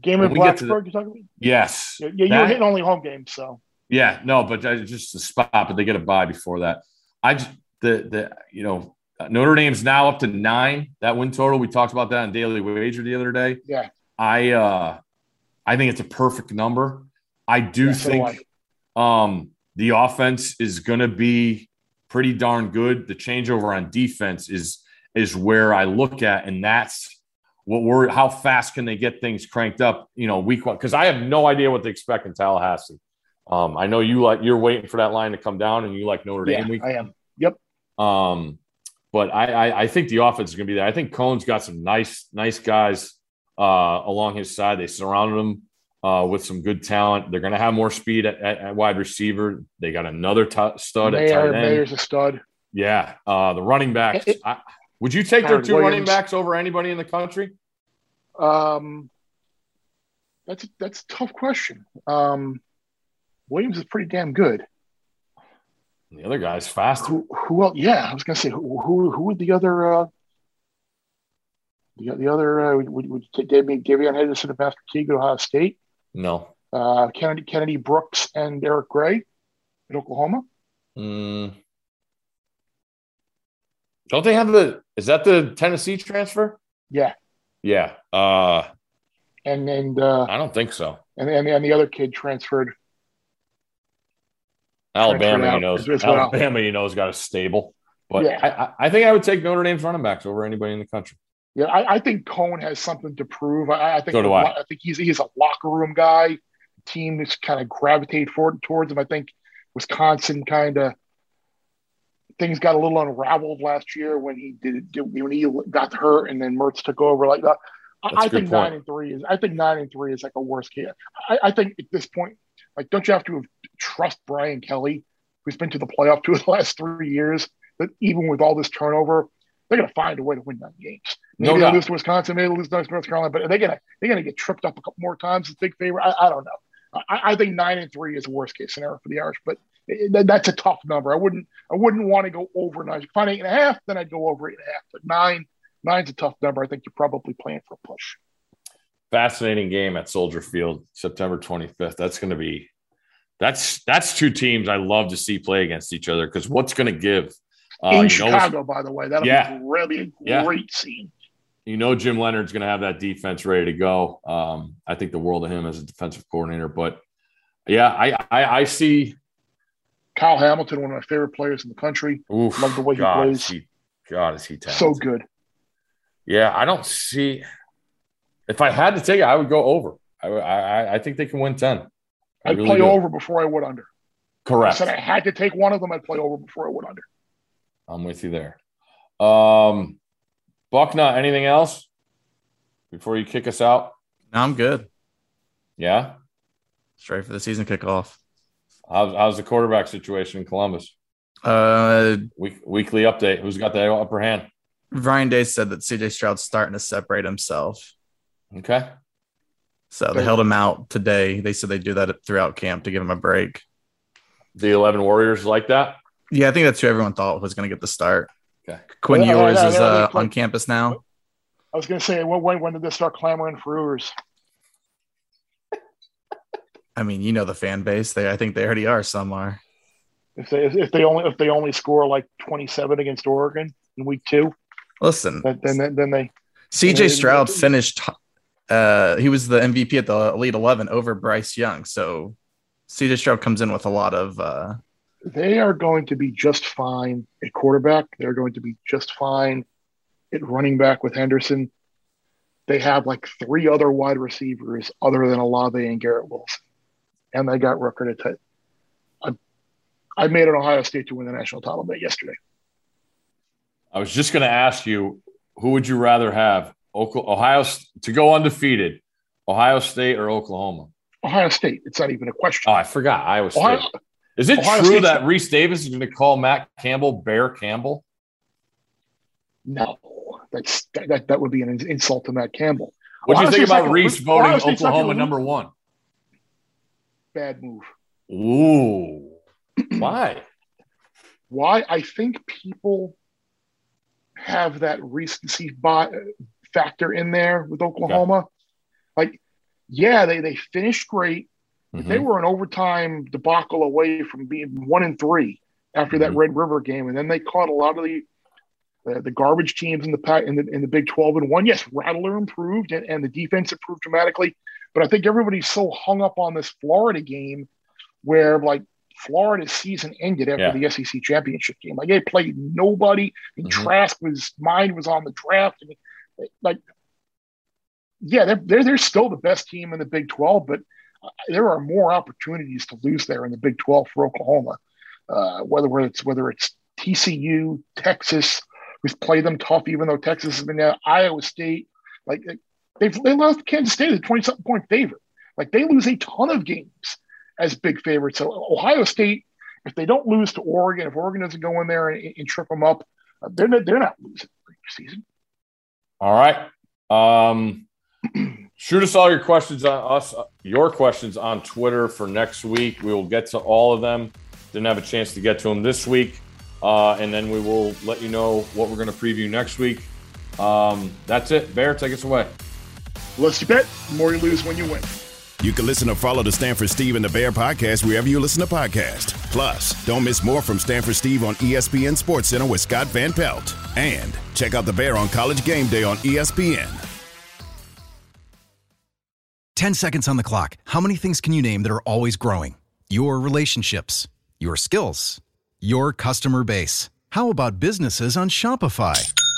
[SPEAKER 4] Game in
[SPEAKER 3] to the-
[SPEAKER 4] Blacksburg, you're talking about?
[SPEAKER 3] yes,
[SPEAKER 4] Yeah, you
[SPEAKER 3] That-
[SPEAKER 4] were hitting only home games, so
[SPEAKER 3] Yeah, no, but uh, just the spot, but they get a bye before that. I just the the you know Notre Dame's now up to nine that win total. We talked about that on Daily Wager the other day.
[SPEAKER 4] yeah.
[SPEAKER 3] I uh I think it's a perfect number. I do
[SPEAKER 4] Yeah, so
[SPEAKER 3] think um the offense is going to be pretty darn good. The changeover on defense is is where I look at, and that's what we're how fast can they get things cranked up? You know, week one because I have no idea what to expect in Tallahassee. Um, I know you like you're waiting for that line to come down, and you like Notre
[SPEAKER 4] Yeah,
[SPEAKER 3] Dame week.
[SPEAKER 4] I am. Yep.
[SPEAKER 3] Um, but I, I, I think the offense is going to be there. I think Coan's got some nice, nice guys uh, along his side. They surrounded him uh, with some good talent. They're going to have more speed at, at, at wide receiver. They got another t- stud at tight end.
[SPEAKER 4] Mayer's a stud.
[SPEAKER 3] Yeah, uh, the running backs.
[SPEAKER 4] It-
[SPEAKER 3] I, would you take their
[SPEAKER 4] Howard
[SPEAKER 3] two running backs over anybody in the country?
[SPEAKER 4] Um, that's that's a tough question. Um, Williams is pretty damn good.
[SPEAKER 3] The other guy's faster.
[SPEAKER 4] Who who else? Yeah, I was gonna say who who who would the other uh, the, the other uh, would would, would you take Davion Davion Henderson and Master Teague at Ohio State?
[SPEAKER 3] No.
[SPEAKER 4] Uh, Kennedy Kennedy Brooks and Eric Gray at Oklahoma.
[SPEAKER 3] Mm. Don't they have the? Is that the Tennessee transfer?
[SPEAKER 4] Yeah,
[SPEAKER 3] Yeah. Uh,
[SPEAKER 4] and and uh,
[SPEAKER 3] I don't think so.
[SPEAKER 4] and and, and the other kid transferred.
[SPEAKER 3] Alabama, you knows.
[SPEAKER 4] as well.
[SPEAKER 3] Alabama, you know, has got a stable. But
[SPEAKER 4] Yeah.
[SPEAKER 3] I, I, I think I would take Notre Dame's running backs over anybody in the country.
[SPEAKER 4] Yeah, I, I think Coan has something to prove. I, I think
[SPEAKER 3] So do I.
[SPEAKER 4] I think he's he's a locker room guy. Team that's kind of gravitate forward towards him. I think Wisconsin kind of things got a little unraveled last year when he did when he got hurt and then Mertz took over like that. I-
[SPEAKER 3] That's
[SPEAKER 4] I think
[SPEAKER 3] point.
[SPEAKER 4] nine and three is I think nine and three is like a worst case. I, I think at this point, like, don't you have to have, trust Brian Kelly, who's been to the playoff two of the last three years, that even with all this turnover, they're gonna find a way to win nine games.
[SPEAKER 3] No
[SPEAKER 4] Maybe they
[SPEAKER 3] doubt.
[SPEAKER 4] lose to Wisconsin, maybe they lose to North Carolina, but they're gonna they're gonna get tripped up a couple more times as big favor. I, I don't know. I, I think nine and three is a worst case scenario for the Irish, but that's a tough number. I wouldn't I wouldn't want to go over nine. If find eight and a half, then I'd go over eight and a half. But nine nine's a tough number. I think you're probably playing for a push.
[SPEAKER 3] Fascinating game at Soldier Field, September 25th. That's going to be that's that's two teams I love to see play against each other because what's going to give? Uh,
[SPEAKER 4] In
[SPEAKER 3] you know,
[SPEAKER 4] Chicago, by the way, that'll
[SPEAKER 3] Yeah.
[SPEAKER 4] be really a
[SPEAKER 3] Yeah.
[SPEAKER 4] great scene.
[SPEAKER 3] you know Jim Leonhard's going to have that defense ready to go. Um, I think the world of him as a defensive coordinator, but yeah, I I, I see.
[SPEAKER 4] Kyle Hamilton, one of my favorite players in the country.
[SPEAKER 3] Oof,
[SPEAKER 4] Love the way he plays.
[SPEAKER 3] Is he, God, is he talented?
[SPEAKER 4] So good.
[SPEAKER 3] Yeah, I don't see. If I had to take it, I would go over. I I, I think they can win ten. I
[SPEAKER 4] I'd
[SPEAKER 3] really
[SPEAKER 4] play
[SPEAKER 3] do.
[SPEAKER 4] over before I would under.
[SPEAKER 3] Correct.
[SPEAKER 4] I said I had to take one of them. I'd play over before I would under.
[SPEAKER 3] I'm with you there. Um, Bucknut, anything else before you kick us out?
[SPEAKER 7] No, I'm good.
[SPEAKER 3] Yeah.
[SPEAKER 7] Straight for the season kickoff.
[SPEAKER 3] How's, how's the quarterback situation in Columbus?
[SPEAKER 7] Uh,
[SPEAKER 3] Week, weekly update. Who's got the upper hand?
[SPEAKER 7] Ryan Day said that CJ Stroud's starting to separate himself.
[SPEAKER 3] Okay.
[SPEAKER 7] So they held him out today. They said they do that throughout camp to give him a break.
[SPEAKER 3] The 11 Warriors like that?
[SPEAKER 7] Yeah, I think that's who everyone thought was going to get the start.
[SPEAKER 3] Okay.
[SPEAKER 7] Quinn
[SPEAKER 4] Yeah,
[SPEAKER 7] Ewers
[SPEAKER 4] yeah,
[SPEAKER 7] is uh, on campus now.
[SPEAKER 4] I was going to say, when, when, when did they start clamoring for Ewers?
[SPEAKER 7] I mean, you know the fan base. They, I think they already are somewhere.
[SPEAKER 4] If they if they only if they only score like twenty seven against Oregon in week two,
[SPEAKER 7] Listen,
[SPEAKER 4] then then, then they
[SPEAKER 7] CJ Stroud
[SPEAKER 4] yeah.
[SPEAKER 7] finished. Uh, he was the MVP at the Elite Eleven over Bryce Young. So CJ Stroud comes in with a lot of. Uh,
[SPEAKER 4] they are going to be just fine at quarterback. They're going to be just fine at running back with Henderson. They have like three other wide receivers other than Olave and Garrett Wilson, and they got Rooker to take. I, I made it Ohio State to win the national title bet yesterday.
[SPEAKER 3] I was just going to ask you, who would you rather have? Ohio to go undefeated, Ohio State or Oklahoma?
[SPEAKER 4] Ohio State. It's not even a question.
[SPEAKER 3] Oh, I forgot. Iowa State.
[SPEAKER 4] Ohio,
[SPEAKER 3] Is it
[SPEAKER 4] Ohio
[SPEAKER 3] true
[SPEAKER 4] State's-
[SPEAKER 3] that Rece Davis is going to call Matt Campbell Bear Campbell?
[SPEAKER 4] no, that's that, that, would be an insult to Matt Campbell.
[SPEAKER 3] What do you think about Reese voting Oklahoma number one?
[SPEAKER 4] Bad move.
[SPEAKER 3] Ooh, why?
[SPEAKER 4] why I think people have that recency bi- factor in there with Oklahoma. Like, yeah, they they finished great. but They were an overtime debacle away from being one and three after that
[SPEAKER 3] Mhm.
[SPEAKER 4] Red River game, and then they caught a lot of the the, the garbage teams in the pack in the in the Big Twelve and one. Yes, Rattler improved and, and the defense improved dramatically, but I think everybody's so hung up on this Florida game where like Florida's season ended after
[SPEAKER 3] Yeah.
[SPEAKER 4] the SEC championship game. Like they played nobody, and
[SPEAKER 3] Mhm.
[SPEAKER 4] Trask was mind was on the draft, and like yeah, they're, they're they're still the best team in the Big Twelve, but uh, there are more opportunities to lose there in the Big Twelve for Oklahoma. Uh, whether it's whether it's TCU, Texas, who's played them tough, even though Texas has been there, Iowa State, like they've they lost Kansas State as a twenty something point favorite. Like they lose a ton of games as big favorites. So Ohio State, if they don't lose to Oregon, if Oregon doesn't go in there and, and trip them up, uh, they're not, they're not losing the season.
[SPEAKER 3] All right. Um, shoot us all your questions on us, your questions on Twitter for next week. We will get to all of them. Didn't have a chance to get to them this week, uh, and then we will let you know what we're going to preview next week. Um, that's it. Bear, take us away.
[SPEAKER 4] Less you bet, the more you lose when you win.
[SPEAKER 2] You can listen or follow the Stanford Steve and the Bear podcast wherever you listen to podcasts. Plus, don't miss more from Stanford Steve on ESPN Sports Center with Scott Van Pelt. And check out the Bear on College Game Day on ESPN.
[SPEAKER 8] 10 seconds on the clock. How many things can you name that are always growing? Your relationships, your skills, your customer base. How about businesses on Shopify?